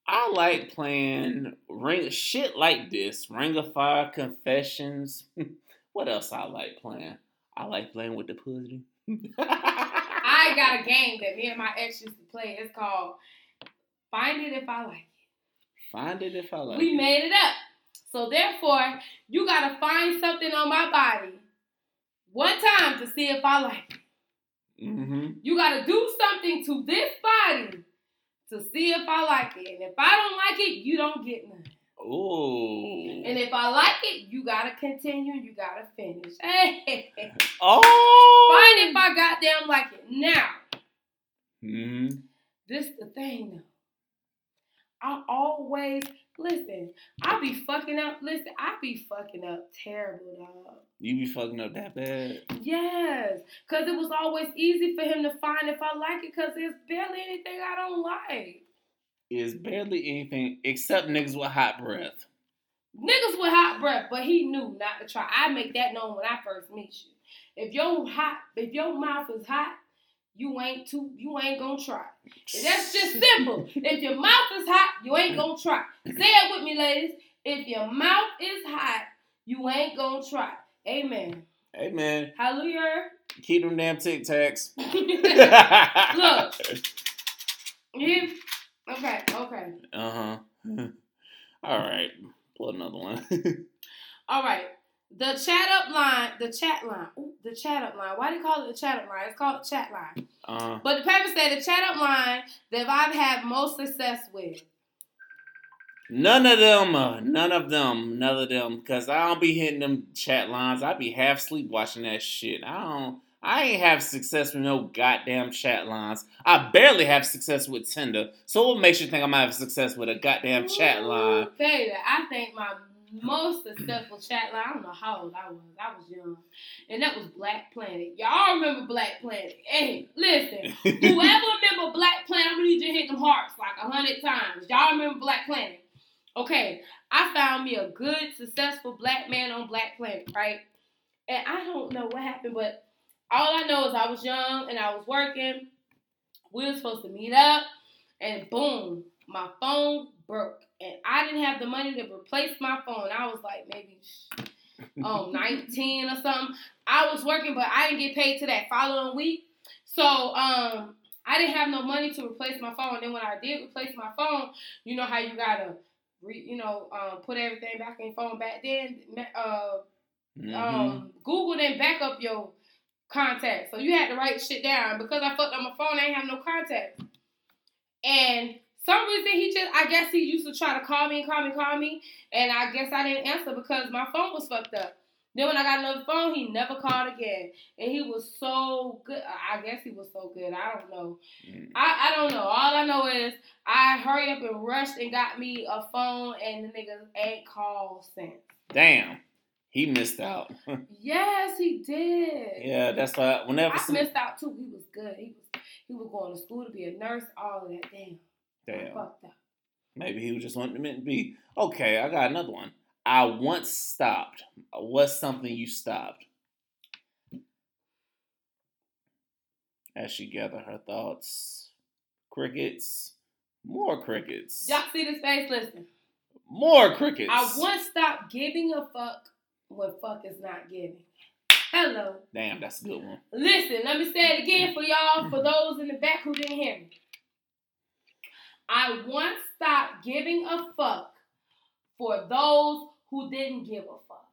I like playing ring shit like this. Ring of Fire Confessions. what else I like playing? I like playing with the pussy. I got a game that me and my ex used to play. It's called Find It If I Like It. Find it if I like. we it. We made it up. So therefore, you gotta find something on my body one time to see if I like it. Mm-hmm. You gotta do something to this body to see if I like it. And if I don't like it, you don't get none. Ooh. And if I like it, you gotta continue. You gotta finish. Hey, oh. find if I goddamn like it. Now, hmm this the thing though. I always listen. I be fucking up. Listen, I be fucking up terrible, dog. You be fucking up that bad. Yes, cause it was always easy for him to find if I like it, cause there's barely anything I don't like. Is barely anything except niggas with hot breath. Niggas with hot breath, but he knew not to try. I make that known when I first meet you. If your hot, if your mouth is hot, you ain't too, you ain't gonna try. And that's just simple. if your mouth is hot, you ain't gonna try. Say it with me, ladies. If your mouth is hot, you ain't gonna try. Amen. Man, Hallelujah. keep them damn Tic Tacs. Look. Yeah. Okay. Okay. Uh huh. All right. Pull another one. All right. The chat up line, the chat line, Ooh, the chat up line. Why do you call it the chat up line? It's called chat line. uh, But the paper said the chat up line that I've had most success with. None of them. Uh, none of them. None of them. Cause I don't be hitting them chat lines. I be half sleep watching that shit. I don't. I ain't have success with no goddamn chat lines. I barely have success with Tinder. So what makes you think I'm gonna have success with a goddamn chat line? Ooh, Baby, I think my most successful chat line, I don't know how old I was. I was young. And that was Black Planet. Y'all remember Black Planet. Hey, listen. Whoever remember Black Planet, I'm gonna need you to hit them hearts like a hundred times. Y'all remember Black Planet? Okay, I found me a good, successful black man on Black Planet, right? And I don't know what happened, but all I know is I was young and I was working. We were supposed to meet up, and boom, my phone broke. And I didn't have the money to replace my phone. I was like maybe um 19 or something. I was working, but I didn't get paid to that following week. So um I didn't have no money to replace my phone. Then when I did replace my phone, you know how you gotta re, you know um, put everything back in phone back then. Uh, Mhm. um, Google didn't back up your contacts, so you had to write shit down. Because I fucked up my phone, I ain't have no contacts. And some reason he just, I guess he used to try to call me and call me, call me, and I guess I didn't answer because my phone was fucked up. Then when I got another phone, he never called again, and he was so good. I guess he was so good. I don't know. Mhm. I, I don't know. All I know is I hurry up and rushed and got me a phone, and the nigga ain't called since. Damn, he missed out. Yes, he did. yeah, that's why. Whenever I some, missed out too. He was good. He was he was going to school to be a nurse. All of that. Damn. I damn, fucked up. maybe he was just wanting to be. Okay, I got another one. I once stopped. What's something you stopped? As she gathered her thoughts, crickets, more crickets, Y'all see this face? Listen. more crickets. I once stopped giving a fuck when fuck is not giving. Hello. Damn, that's a good one. Listen, let me say it again for y'all, for those in the back who didn't hear me. I once stopped giving a fuck for those who didn't give a fuck.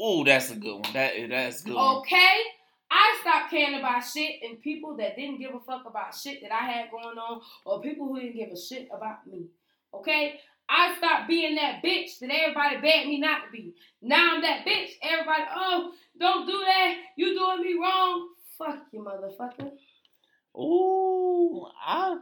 Oh, that's a good one. That eh, that's a good. One. Okay? I stopped caring about shit and people that didn't give a fuck about shit that I had going on or people who didn't give a shit about me. Okay? I stopped being that bitch that everybody begged me not to be. Now I'm that bitch. Everybody, oh, don't do that. You doing me wrong. Fuck you, motherfucker. Ooh, I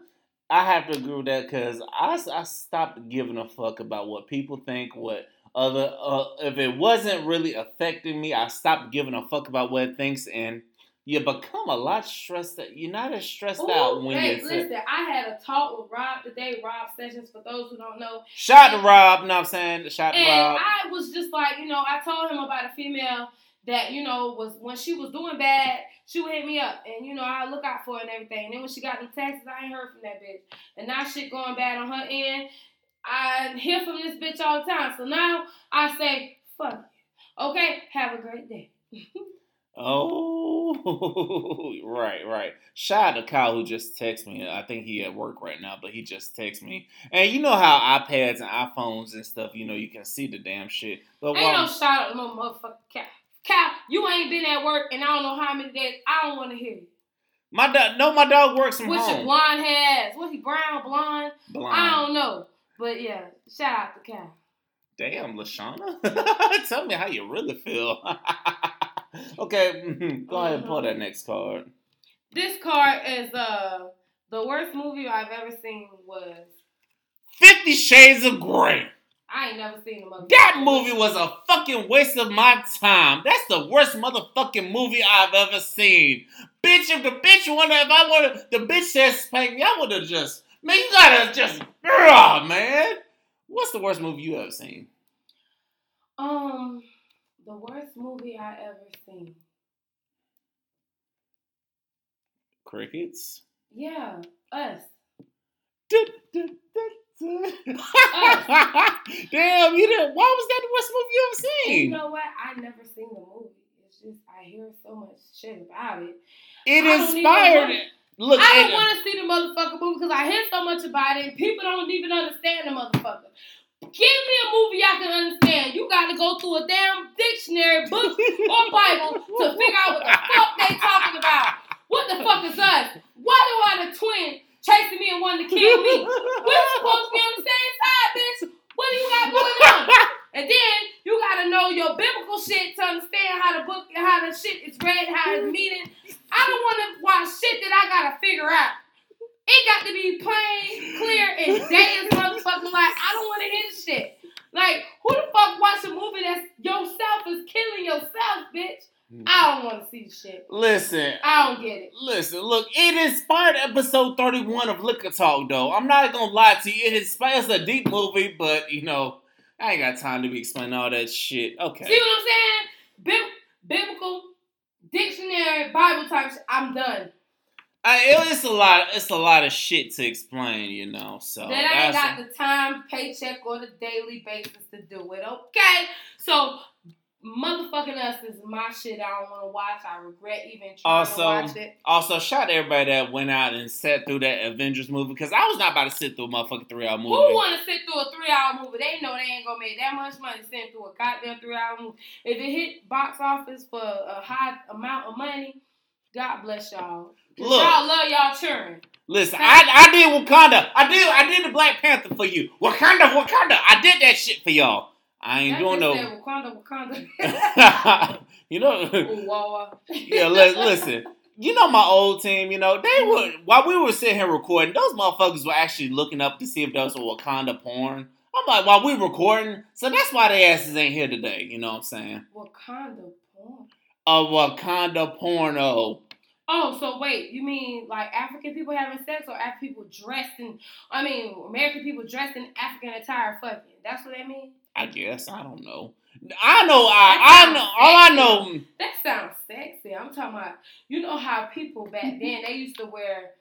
I have to agree with that because I, I stopped giving a fuck about what people think, what uh, if it wasn't really affecting me, I stopped giving a fuck about what it thinks, and you become a lot stressed out. You're not as stressed Ooh, out when hey, you're listen, I had a talk with Rob today, Rob Sessions, for those who don't know. Shout to Rob, you know what I'm saying? Shout to And Rob. I was just like, you know, I told him about a female that, you know, was when she was doing bad, she would hit me up. And, you know, I look out for her and everything. And then when she got them taxes, I ain't heard from that bitch. And now shit going bad on her end. I hear from this bitch all the time. So now I say, fuck you. Okay, have a great day. Oh, right, right. Shout out to Kyle who just texted me. I think he at work right now, but he just texted me. And you know how iPads and iPhones and stuff, you know, you can see the damn shit. But Ain't no shout out to no motherfucking Cal. Cal, you ain't been at work and I don't know how many days. I don't want to hear you. my dog, no, my dog works from What's your blonde hair? What he brown, blonde? Blonde. I don't know. But yeah, shout out to Cam. Damn, Lashana. Tell me how you really feel. okay, mhm, go ahead and pull that next card. This card is uh the worst movie I've ever seen was Fifty Shades of Grey. I ain't never seen the mother. That movie was a fucking waste of my time. That's the worst motherfucking movie I've ever seen. Bitch, if the bitch wanna, if I wanna, the bitch said spank me, I would have just, man, you gotta just, ugh, man. What's the worst movie you ever seen? Um, the worst movie I ever seen. Crickets. Yeah, us. Du- du- du- du. Damn, you didn't. Why was that the worst movie you ever seen? You know what? I never seen the movie. It's just I hear so much shit about it. It I inspired. want- Look, I don't want to see the motherfucker movie because I hear so much about it and people don't even understand the motherfucker. Give me a movie I can understand. You got to go through a damn dictionary, book, or Bible to figure out what the fuck they talking about. What the fuck is us? Why do I the twin chasing me and wanting to kill me? We're supposed to be on the same side, bitch. What do you got going on? And then you gotta know your biblical shit to understand how the book, how the shit is read, how it's meaning. I don't want to watch shit that I gotta figure out. It got to be plain, clear, and day as motherfucking like I don't want to hear shit. Like who the fuck watch a movie that's yourself is killing yourself, bitch? Hmm. I don't want to see shit. Listen, I don't get it. Listen, look, it inspired episode 31 of Liquor Talk, though. I'm not gonna lie to you, it inspires a deep movie, but you know, I ain't got time to be explaining all that shit. Okay. See what I'm saying? Bib- biblical dictionary, Bible types. I'm done. I, it's a lot. It's a lot of shit to explain, you know. So that I ain't got the time, paycheck, or the daily basis to do it. Okay, so motherfucking us is my shit. I don't want to watch. I regret even trying Also, to watch it. Also, shout out to everybody that went out and sat through that Avengers movie because I was not about to sit through a motherfucking three hour movie. Who want to sit through a three-hour movie? They know they ain't gonna make that much money sitting through a goddamn three-hour movie. If it hit box office for a high amount of money, God bless y'all. Look. y'all love y'all children. Listen, I, I did Wakanda. I did I did the Black Panther for you. Wakanda, Wakanda. I did that shit for y'all. I ain't That doing no. Wakanda, Wakanda. you know, yeah. Li- listen, you know my old team. You know they mm-hmm. were while we were sitting here recording. Those motherfuckers were actually looking up to see if those were Wakanda porn. I'm like, while we recording, so that's why they asses ain't here today. You know what I'm saying? Wakanda porn. A Wakanda porno. Oh, so wait, you mean like African people having sex or African people dressed in, I mean, American people dressed in African attire fucking? That's what that mean? I guess I don't know. I know. I I know. All I know. That sounds sexy. I'm talking about, you know how people back then, they used to wear,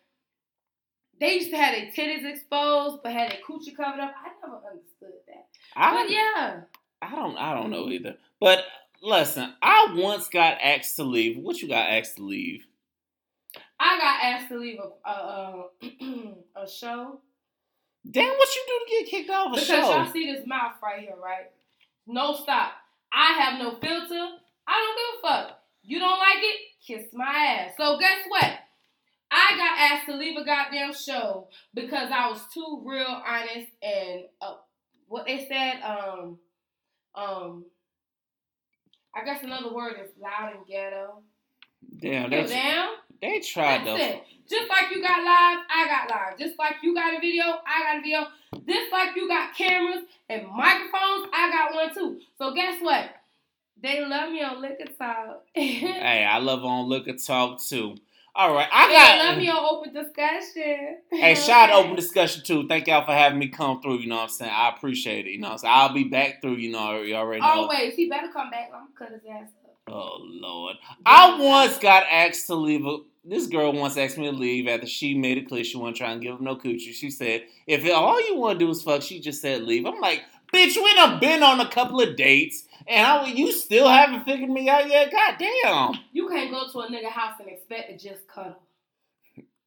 they used to have their titties exposed but had their coochie covered up. I never understood that. I, But yeah. I don't I don't know either. But listen, I once got asked to leave. What you got asked to leave? I got asked to leave a, a, um, a, a show Damn, what you do to get kicked off a Because show? y'all see this mouth right here, right? No stop. I have no filter. I don't give a fuck. You don't like it? Kiss my ass. So guess what? I got asked to leave a goddamn show because I was too real honest and uh, what they said. Um, um, I guess another word is loud and ghetto. Damn, they, down. They tried That's though. it. Just like you got live, I got live. Just like you got a video, I got a video. Just like you got cameras and microphones, I got one too. So guess what? They love me on Liquor Talk. they Hey, I love on Liquor Talk too. All right, I got. love me on Open Discussion. Hey, shout out open discussion too. Thank y'all for having me come through. You know what I'm saying? I appreciate it. You know so I'm saying? I'll be back through. You know, you already know. Always. He better come back. I'm gonna cut his ass up. Oh Lord. I once got asked to leave. A, this girl once asked me to leave after she made it clear she wasn't trying to give him no coochie. She said, "If all you want to do is fuck," she just said leave. I'm like, bitch, we done been on a couple of dates, and I, you still haven't figured me out yet. God damn. You can't go to a nigga house and expect to just cuddle.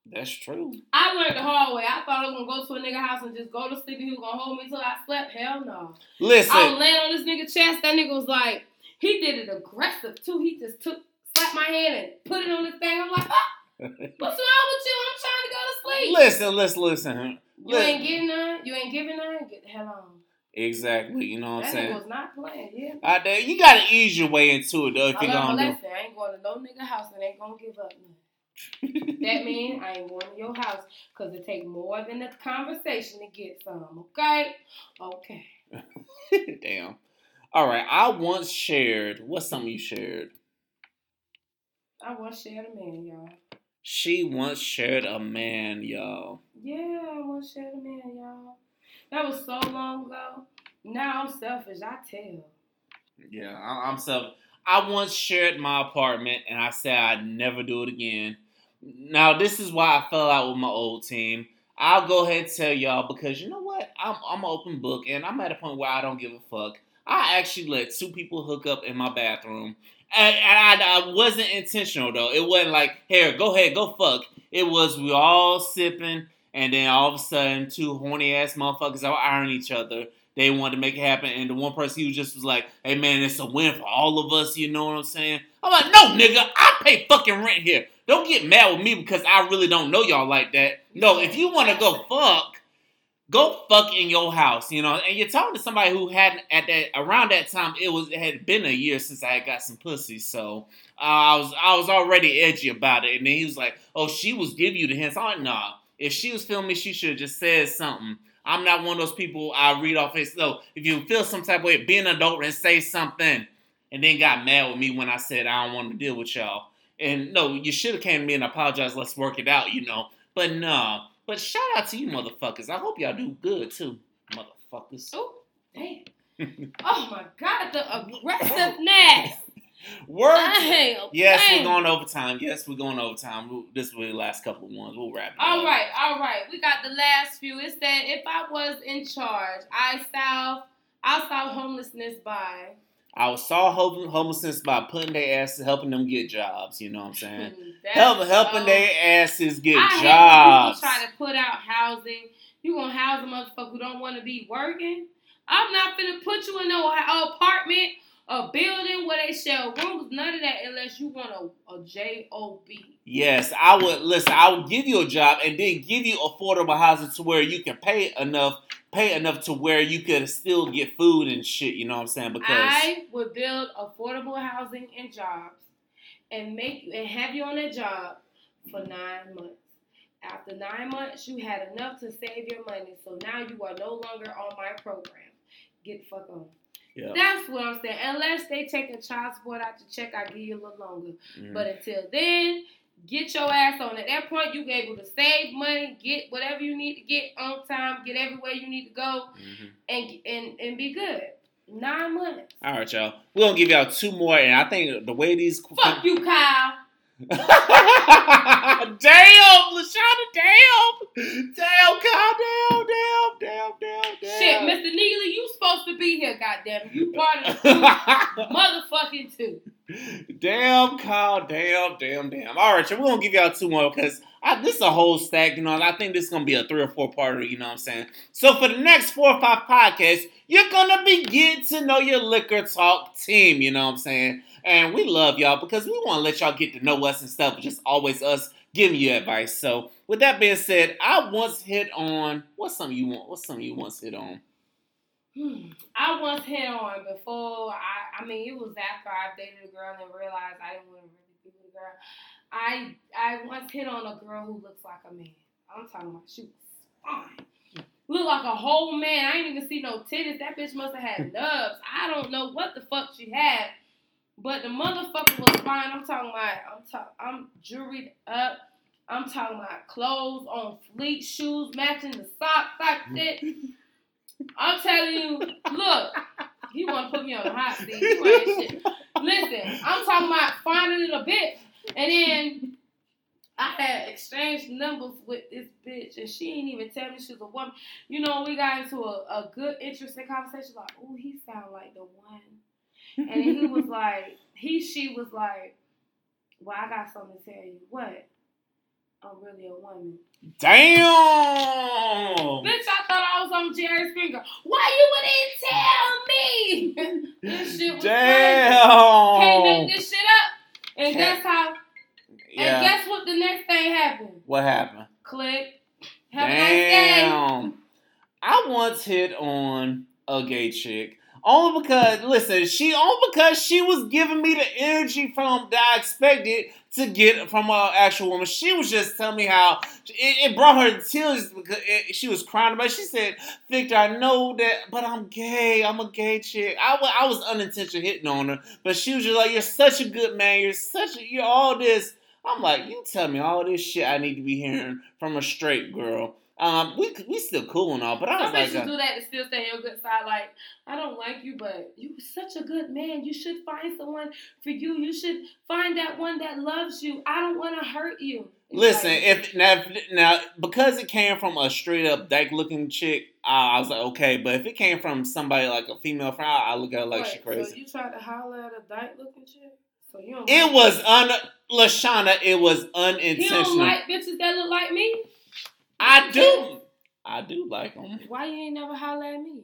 That's true. I learned the hard way. I thought I was gonna go to a nigga house and just go to sleep and he was gonna hold me till I slept. Hell no. Listen, I was laying on this nigga chest. That nigga was like, he did it aggressive too. He just took, slapped my hand and put it on his thing. I'm like, ah, what's wrong with you? I'm trying to go to sleep. listen, listen, listen. You ain't getting none. You ain't giving none. Get the hell on. Exactly. You know what That I'm saying? was not playing. Yeah. Out there, you gotta ease your way into it though. If I you're gonna lesson. I ain't going to no nigga house and ain't gonna give up. That means I ain't going to your house because it take more than a conversation to get some. Okay? Okay. Damn. All right. I once shared. What's something you shared? I want to share the man, y'all. She once shared a man, y'all. Yeah, I want to share the man, y'all. That was so long ago. Now I'm selfish. I tell. Yeah, I- I'm so. I once shared my apartment, and I said I'd never do it again. Now this is why I fell out with my old team. I'll go ahead and tell y'all because you know what? I'm I'm an open book, and I'm at a point where I don't give a fuck. I actually let two people hook up in my bathroom, and, and I, I wasn't intentional though. It wasn't like, here, go ahead, go fuck. It was we all sipping, and then all of a sudden, two horny ass motherfuckers are ironing each other. They wanted to make it happen, and the one person was just was like, "Hey man, it's a win for all of us." You know what I'm saying? I'm like, "No, nigga, I pay fucking rent here. Don't get mad with me because I really don't know y'all like that. No, if you want to go fuck, go fuck in your house. You know." And you're talking to somebody who hadn't at that around that time. It was it had been a year since I had got some pussy, so uh, I was I was already edgy about it. And then he was like, "Oh, she was giving you the hints." I'm like, "Nah." If she was filming me, she should have just said something. I'm not one of those people I read off his. So if you feel some type of way, be an adult and say something, and then got mad with me when I said I don't want to deal with y'all. And no, you should have came to me and apologized. Let's work it out, you know. But no. But shout out to you, motherfuckers. I hope y'all do good too, motherfuckers. Oh, damn. oh my God, the aggressiveness. Word. Dang, Yes, we're going overtime. Yes, we're going overtime. We'll- This will be the last couple of ones. We'll wrap it All up. right, all right. We got the last few. It said if I was in charge, I solve I'll solve homelessness by I was saw hom- homelessness by putting their asses, helping them get jobs. You know what I'm saying? Help, helping their asses get I jobs. when people try to put out housing. You gonna house a motherfucker who don't want to be working? I'm not gonna put you in no apartment, a building where they sell rooms. None of that unless you want a, a J O B. Yes, I would listen. I would give you a job and then give you affordable housing to where you can pay enough, pay enough to where you could still get food and shit. You know what I'm saying? Because I would build affordable housing and jobs, and make you and have you on that job for nine months. After nine months, you had enough to save your money, so now you are no longer on my program. Get the fuck on. yeah, That's what I'm saying. Unless they take a child support out the check, I give you a little longer. mhm. But until then, get your ass on. At that point, you be able to save money, get whatever you need to get on time, get everywhere you need to go, Mhm. and and and be good. Nine months. all right, y'all. We're gonna give y'all two more, and I think the way these Fuck you, Kyle. damn, Lashana, damn, damn, Kyle, damn, damn, damn, damn, damn. Shit, Mr. Neely, you supposed to be here, goddamn. You part of the motherfucking too. Damn, Damn, Kyle. Damn, damn, damn. All right, so we're gonna give y'all two more because this is a whole stack. You know, I think this is gonna be a three or four parter. You know what I'm saying? So for the next four or five podcasts, you're gonna be getting to know your liquor talk team. You know what I'm saying? And we love y'all because we want to let y'all get to know us and stuff. Just always us giving you advice. So with that being said, I once hit on what's something you want. What's something you once hit on? Hmm. I once hit on before. I, I mean, it was after I dated a girl and realized I didn't want to really be with a girl. I, I once hit on a girl who looks like a man. I'm talking about she was fine. Look like a whole man. I ain't even see no titties. That bitch must have had nubs. I don't know what the fuck she had, but the motherfucker was fine. I'm talking about. I'm talking. I'm jewelried up. I'm talking about clothes on fleet, shoes matching the socks, like shit. I'm telling you, look, he want to put me on the hot seat. You ain't shit. Listen, I'm talking about finding it a bitch, and then I had exchanged numbers with this bitch, and she didn't even tell me she was a woman. You know, we got into a, a good, interesting conversation. Like, oh, he sound like the one, and he was like, he, she was like, well, I got something to tell you. What? I'm really a woman. Damn! Bitch, I thought I was on Jerry Springer. Why you wouldn't tell me? this shit was Damn! crazy. Can't make this shit up. And guess how? Yeah. And guess what the next thing happened? what happened? Click. Have a nice day. Damn. I once hit on a gay chick. Only because, listen, she only because she was giving me the energy from that I expected to get from an actual woman. She was just telling me how it, it brought her to tears because it, she was crying about. She said, "Victor, I know that, but I'm gay. I'm a gay chick. I, I was unintentionally hitting on her, but she was just like, "You're such a good man. You're such a you're all this." I'm like, "You tell me all this shit I need to be hearing from a straight girl." Um, we we still cool and all, but I was Some like, bitches uh, do that to still stay on your good side. Like, I don't like you, but you're such a good man. You should find someone for you. You should find that one that loves you. I don't want to hurt you. It's Listen, like- if now, if- now because it came from a straight up dyke looking chick, I, I was like, okay. But if it came from somebody like a female friend, I, I look at her like she crazy. So you tried to holler at a dyke looking chick? So you don't it like- was un Lashana. It was unintentional. He don't like bitches that look like me. I do. I do like them Why you ain't never holler at me?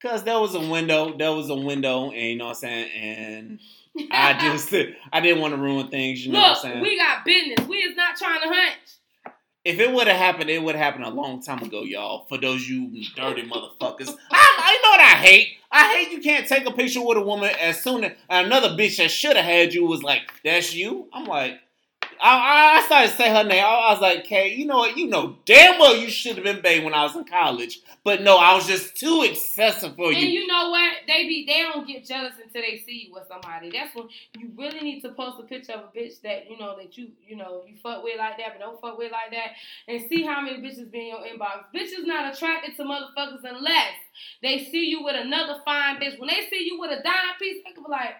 because there was a window. There was a window, and you know what I'm saying. And I just I didn't want to ruin things. You know what I'm saying. We got business. We is not trying to hunt. If it would have happened, it would have happened a long time ago, y'all. For those you dirty motherfuckers, I, I know what I hate. I hate you can't take a picture with a woman as soon as another bitch that should have had you was like, "That's you." I'm like, I, I started to say her name. I, I was like, "Kay, you know what? You know damn well you should have been bae when I was in college, but no, I was just too excessive for And you." And you know what? They be they don't get jealous until they see you with somebody. That's when you really need to post a picture of a bitch that you know that you you know you fuck with like that, but don't fuck with like that, and see how many bitches be in your inbox. Bitches not attracted to motherfuckers unless they see you with another fine bitch. When they see you with a dime piece, they can be like.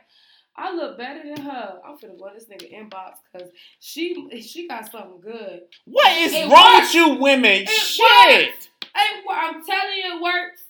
I look better than her. I'm finna go to this nigga inbox because she she got something good. What is It wrong works. with you women? It Shit. Hey, well, I'm telling you, it works.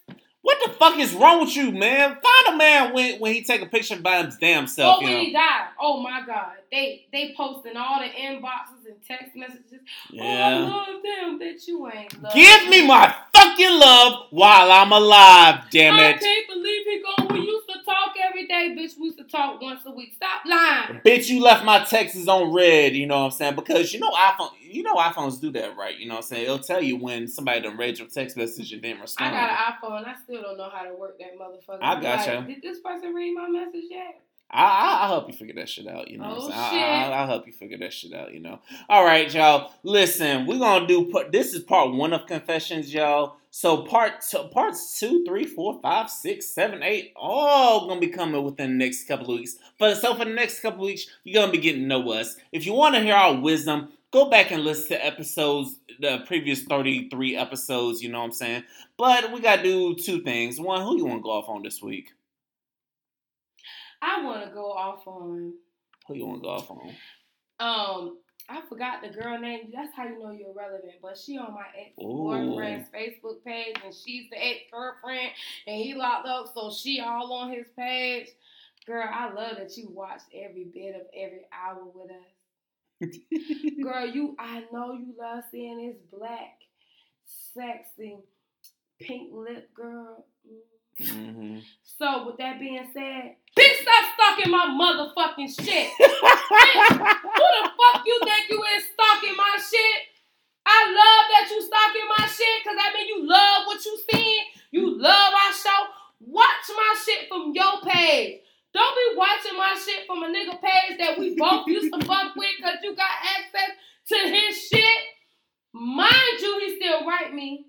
What the fuck is wrong with you, man? Find a man when when he take a picture by his damn self, Oh, when know. he died. Oh my God. They they posting all the inboxes and text messages. Oh, I love them. Bitch, you ain't love. Give me my fucking love while I'm alive, damn it. I can't believe he gone. Used to talk every day, bitch. We used to talk once a week. Stop lying. Bitch, you left my texts on red, you know what I'm saying? Because you know iPhone you know iPhones do that, right? You know what I'm saying? It'll tell you when somebody done read your text message and didn't I got an iPhone. I still don't know how to work that motherfucker. I gotcha. Like, Did this person read my message yet? I, I, I'll help you figure that shit out. You know Oh, what I'm oh, saying? shit. I, I, I'll help you figure that shit out. You know. All right, y'all. Listen, we're gonna do. This is part one of confessions, y'all. So part two, parts two, three, four, five, six, seven, eight, all gonna be coming within the next couple of weeks. But so for the next couple of weeks, you're gonna be getting to know us. If you want to hear our wisdom, go back and listen to episodes, the previous 33 episodes. You know what I'm saying? But we gotta do two things. One, who you want to go off on this week? I want to go off on. Who you want to go off on? Um, I forgot the girl name. That's how you know you're relevant. But she on my ex boyfriend's Facebook page, and she's the ex girlfriend, and he locked up, so she all on his page. Girl, I love that you watched every bit of every hour with us. Girl, you I know you love seeing this black, sexy, pink lip girl. Mm. Mm-hmm. So with that being said, bitch, stop stalking my motherfucking shit. Bitch, who the fuck you think you is stalking my shit? I love that you stalking my shit, cause that mean you love what you seeing. You love our show. Watch my shit from your page. Don't be watching my shit from a nigga page that we both used to fuck with cause you got access to his shit. Mind you, he still write me.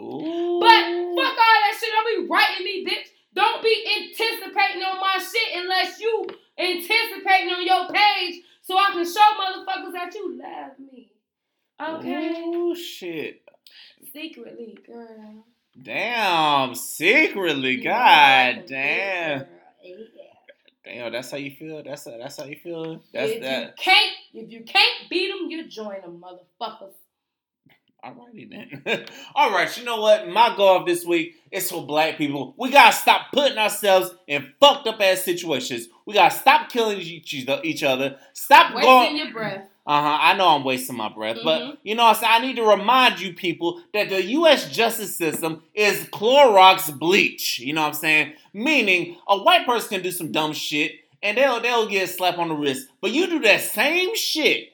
Ooh. But fuck all that shit. Don't be writing me, bitch. Don't be anticipating on my shit unless you anticipating on your page so I can show motherfuckers that you love me. Okay? Ooh, shit. Secretly, girl. Damn. Secretly. You God damn. Yeah. Damn. That's how you feel. That's that's how you feel. That's if you that. can't, if you can't beat them, you join them, motherfuckers. Alrighty then. All right, you know what? My goal of this week is for black people. We gotta stop putting ourselves in fucked up ass situations. We gotta stop killing each, other. Stop Wasting going. your breath. Uh huh. I know I'm wasting my breath, Mhm. but you know, I'm? I need to remind you people that the U.S. justice system is Clorox bleach. You know what I'm saying? Meaning, a white person can do some dumb shit and they'll they'll get a slap on the wrist, but you do that same shit.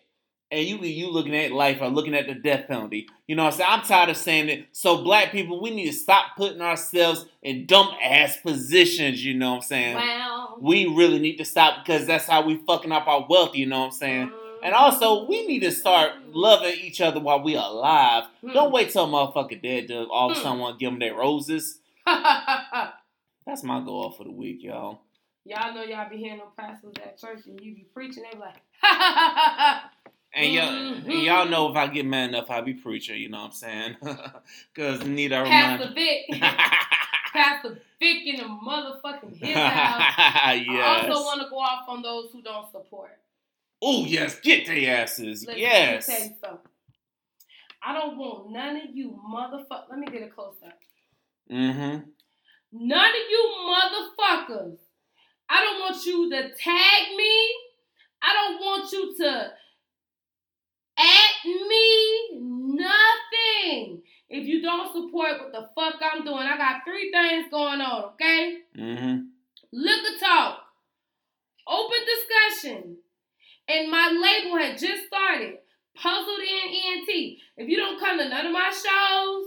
And you you looking at life or looking at the death penalty. You know what I'm saying? I'm tired of saying it. So black people, we need to stop putting ourselves in dumb ass positions, you know what I'm saying? Well, We really need to stop because that's how we fucking up our wealth, you know what I'm saying? And also, we need to start loving each other while we alive. Hmm. Don't wait till a motherfucker dead to all of a sudden want to give them their roses. That's my goal for the week, y'all. Y'all know y'all be hearing them pastors at church and you be preaching, they be like, ha ha ha ha ha. And y'all, Mhm. and y'all know if I get mad enough, I'll be preacher. You know what I'm saying? Because need I Pastor remind. Vic. Pastor Vic in the motherfucking his house. I yes. also want to go off on those who don't support. oh yes, get their asses. Listen, yes. Let me tell you something. I don't want none of you motherfuckers. Let me get a close up. Mm-hmm. None of you motherfuckers. I don't want you to tag me. I don't want you to at me. Nothing. If you don't support what the fuck I'm doing, I got three things going on, okay? Mm-hmm. Look Liquor talk, open discussion, and my label had just started. Puzzled in ENT. If you don't come to none of my shows,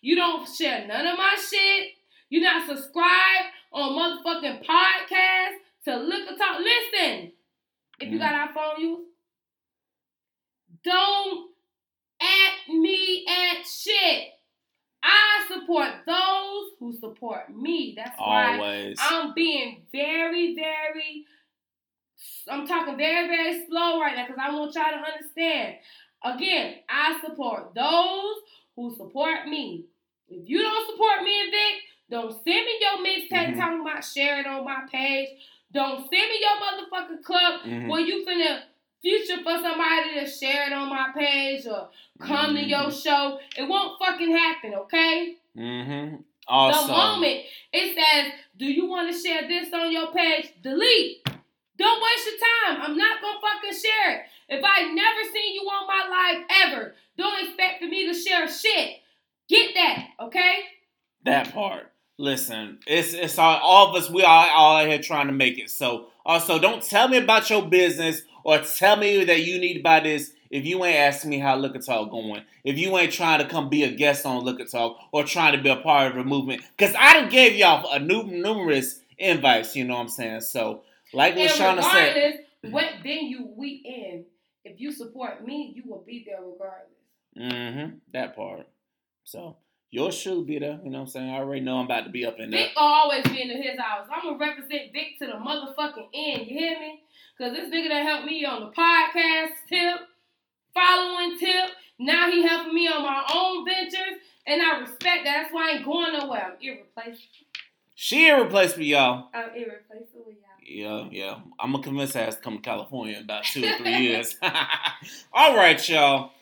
you don't share none of my shit, you're not subscribed on motherfucking podcast to look Liquor Talk. Listen, if you Mm. got iPhone use, don't at me at shit. I support those who support me. That's why I'm being very, very. I'm talking very, very slow right now because I want y'all to understand. Again, I support those who support me. If you don't support me and Vic, don't send me your mixtape Mhm. talking about share it on my page. Don't send me your motherfucking club Mhm. where you finna future for somebody to share it on my page or come to your Mhm. show. It won't fucking happen, okay? Mm-hmm. Also. The moment it says, Do you want to share this on your page? Delete. Don't waste your time. I'm not gonna fucking share it. If I never seen you on my live ever, don't expect for me to share shit. Get that, okay? That part. Listen, it's it's all, all of us. We are all out here trying to make it. So also, don't tell me about your business or tell me that you need to buy this if you ain't asking me how Liquor Talk going. If you ain't trying to come be a guest on Liquor Talk or trying to be a part of the movement, because I done gave y'all a new numerous invites. You know what I'm saying? So like what Shauna said. what venue we in, if you support me, you will be there regardless. Mm-hmm. That part. So yours should be there. You know what I'm saying? I already know I'm about to be up in there. Vic will always be in his house. I'm gonna represent Vic to the motherfucking end. You hear me? Cause this nigga that helped me on the podcast tip, following tip. Now he helping me on my own ventures, and I respect that. That's why I ain't going nowhere. I'm irreplaceable. She irreplaceable, y'all. I'm irreplaceable, y'all. Yeah, yeah. I'm gonna convince her to come to California in about two or three years. All right, y'all.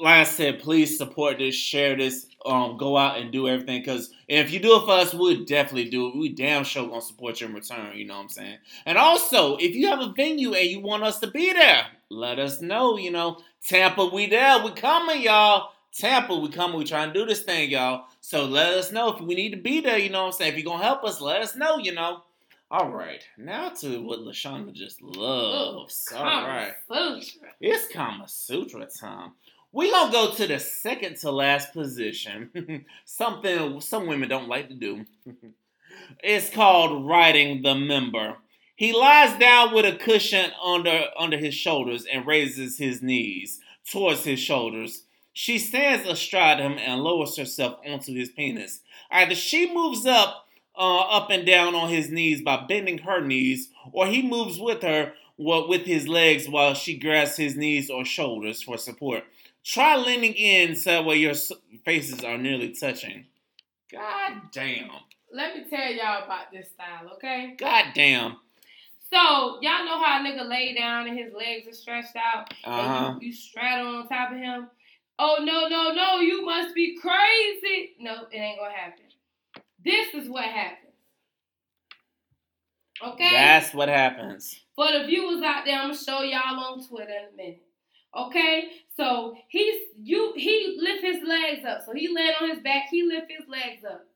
like I said, please support this, share this, um, go out and do everything. Because if you do it for us, we'll definitely do it. We damn sure gonna support you in return. You know what I'm saying? And also, if you have a venue and you want us to be there, let us know. You know, Tampa, we there. We coming, y'all. Tampa, we coming. We trying to do this thing, y'all. So let us know if we need to be there. You know what I'm saying? If you're gonna help us, let us know. You know. All right, now to what Lashana just loves. Ooh, All right, Sutra. it's Kama Sutra time. We gonna go to the second to last position. Something some women don't like to do. it's called riding the member. He lies down with a cushion under under his shoulders and raises his knees towards his shoulders. She stands astride him and lowers herself onto his penis. Either she moves up uh, up and down on his knees by bending her knees, or he moves with her with his legs while she grabs his knees or shoulders for support. Try leaning in so where your faces are nearly touching. God damn. Let me tell y'all about this style, okay? God damn. So y'all know how a nigga lay down and his legs are stretched out, uh-huh. and you, you straddle on top of him. Oh no no no! You must be crazy. No, it ain't gonna happen. This is what happens. Okay. That's what happens. For the viewers out there, I'm gonna show y'all on Twitter in a minute. Okay, so he's you he lift his legs up. So he laid on his back, he lift his legs up.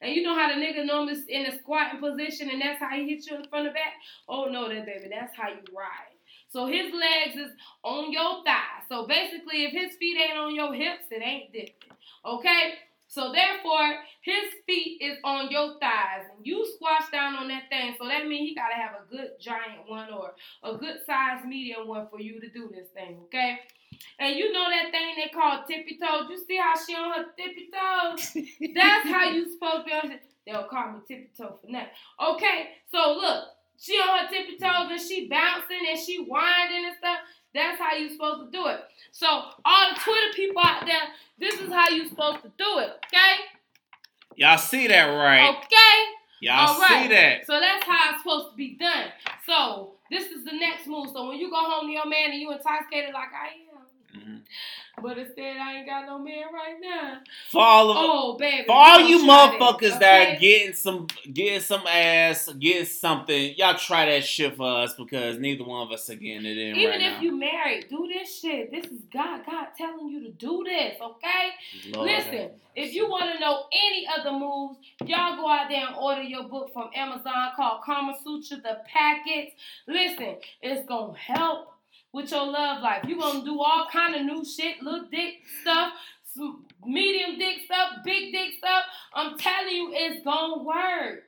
And you know how the nigga normally in a squatting position and that's how he hits you in front of back? Oh no, that baby, that's how you ride. So his legs is on your thigh. So basically if his feet ain't on your hips, it ain't dipping. Okay? So therefore, his feet is on your thighs, and you squash down on that thing. So that means he gotta have a good giant one or a good size medium one for you to do this thing, okay? And you know that thing they call tippy toes. You see how she on her tippy toes? That's how you supposed to be on. They'll call me tippy toe for that. Okay, so look, she on her tippy toes and she bouncing and she winding and stuff. That's how you're supposed to do it. So all the Twitter people out there, this is how you're supposed to do it. Okay? Y'all see that right? Okay. Y'all all right. see that. So that's how it's supposed to be done. So this is the next move. So when you go home to your man and you intoxicated like I am. Mm-hmm. But instead, I ain't got no man right now. For all of oh, baby, for all you motherfuckers okay? that are getting some, getting some ass, getting something, y'all try that shit for us because neither one of us are getting it in. Even right if now. you married, do this shit. This is God, God telling you to do this. Okay, Lord Listen, if you want to know any other moves, y'all go out there and order your book from Amazon called Kama Sutra, the packets. Listen, it's gonna help with your love life. You're gonna do all kind of new shit, little dick stuff, medium dick stuff, big dick stuff. I'm telling you, it's gonna work.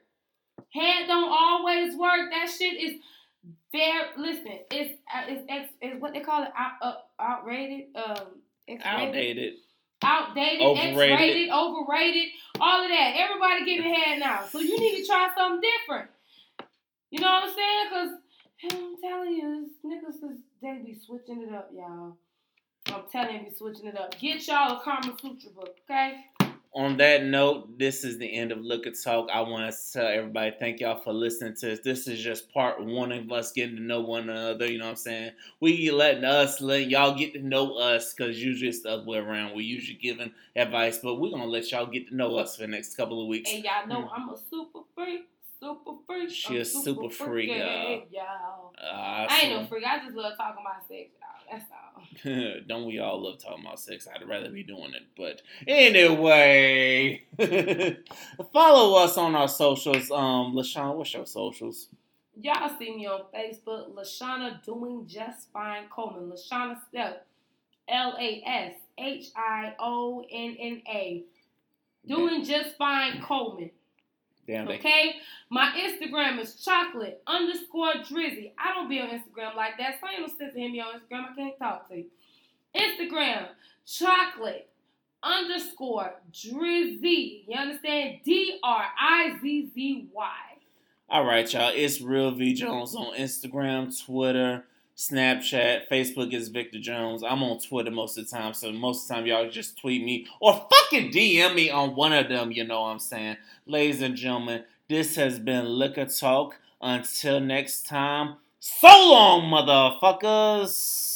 Head don't always work. That shit is fair. Listen, it's uh, it's, it's, it's what they call it out, uh, outrated, um, outdated. Outdated, overrated. X-rated, overrated, all of that. Everybody getting head now, so you need to try something different. You know what I'm saying? Cause I'm telling you, niggas is they be switching it up, y'all. I'm telling you, be switching it up. Get y'all a Kama Sutra book, okay? On that note, this is the end of Liquor Talk. I want to tell everybody thank y'all for listening to this. This is just part one of us getting to know one another. You know what I'm saying? We letting us let y'all get to know us because usually it's the other way around. We usually giving advice, but we're gonna let y'all get to know us for the next couple of weeks. And y'all know mm. I'm a super freak super freak. She a super, super freak, y'all. y'all. Uh, I ain't no freak. I just love talking about sex, y'all. That's all. Don't we all love talking about sex? I'd rather be doing it. But anyway, follow us on our socials. Um, Lashana, what's your socials? Y'all see me on Facebook, Lashana doing just fine Coleman. Lashana spelled L A S H I O N N A. Doing just fine Coleman. Damn, okay? My Instagram is chocolate underscore drizzy. I don't be on Instagram like that, so I ain't no sense to hear me on Instagram. I can't talk to you. Instagram, chocolate underscore drizzy. You understand? D R I Z Z Y. All right, y'all. It's Real V Jones on Instagram, Twitter, Snapchat, Facebook is Victor Jones. I'm on Twitter most of the time, so most of the time y'all just tweet me or fucking DM me on one of them, you know what I'm saying? Ladies and gentlemen, this has been Liquor Talk. Until next time, so long, motherfuckers.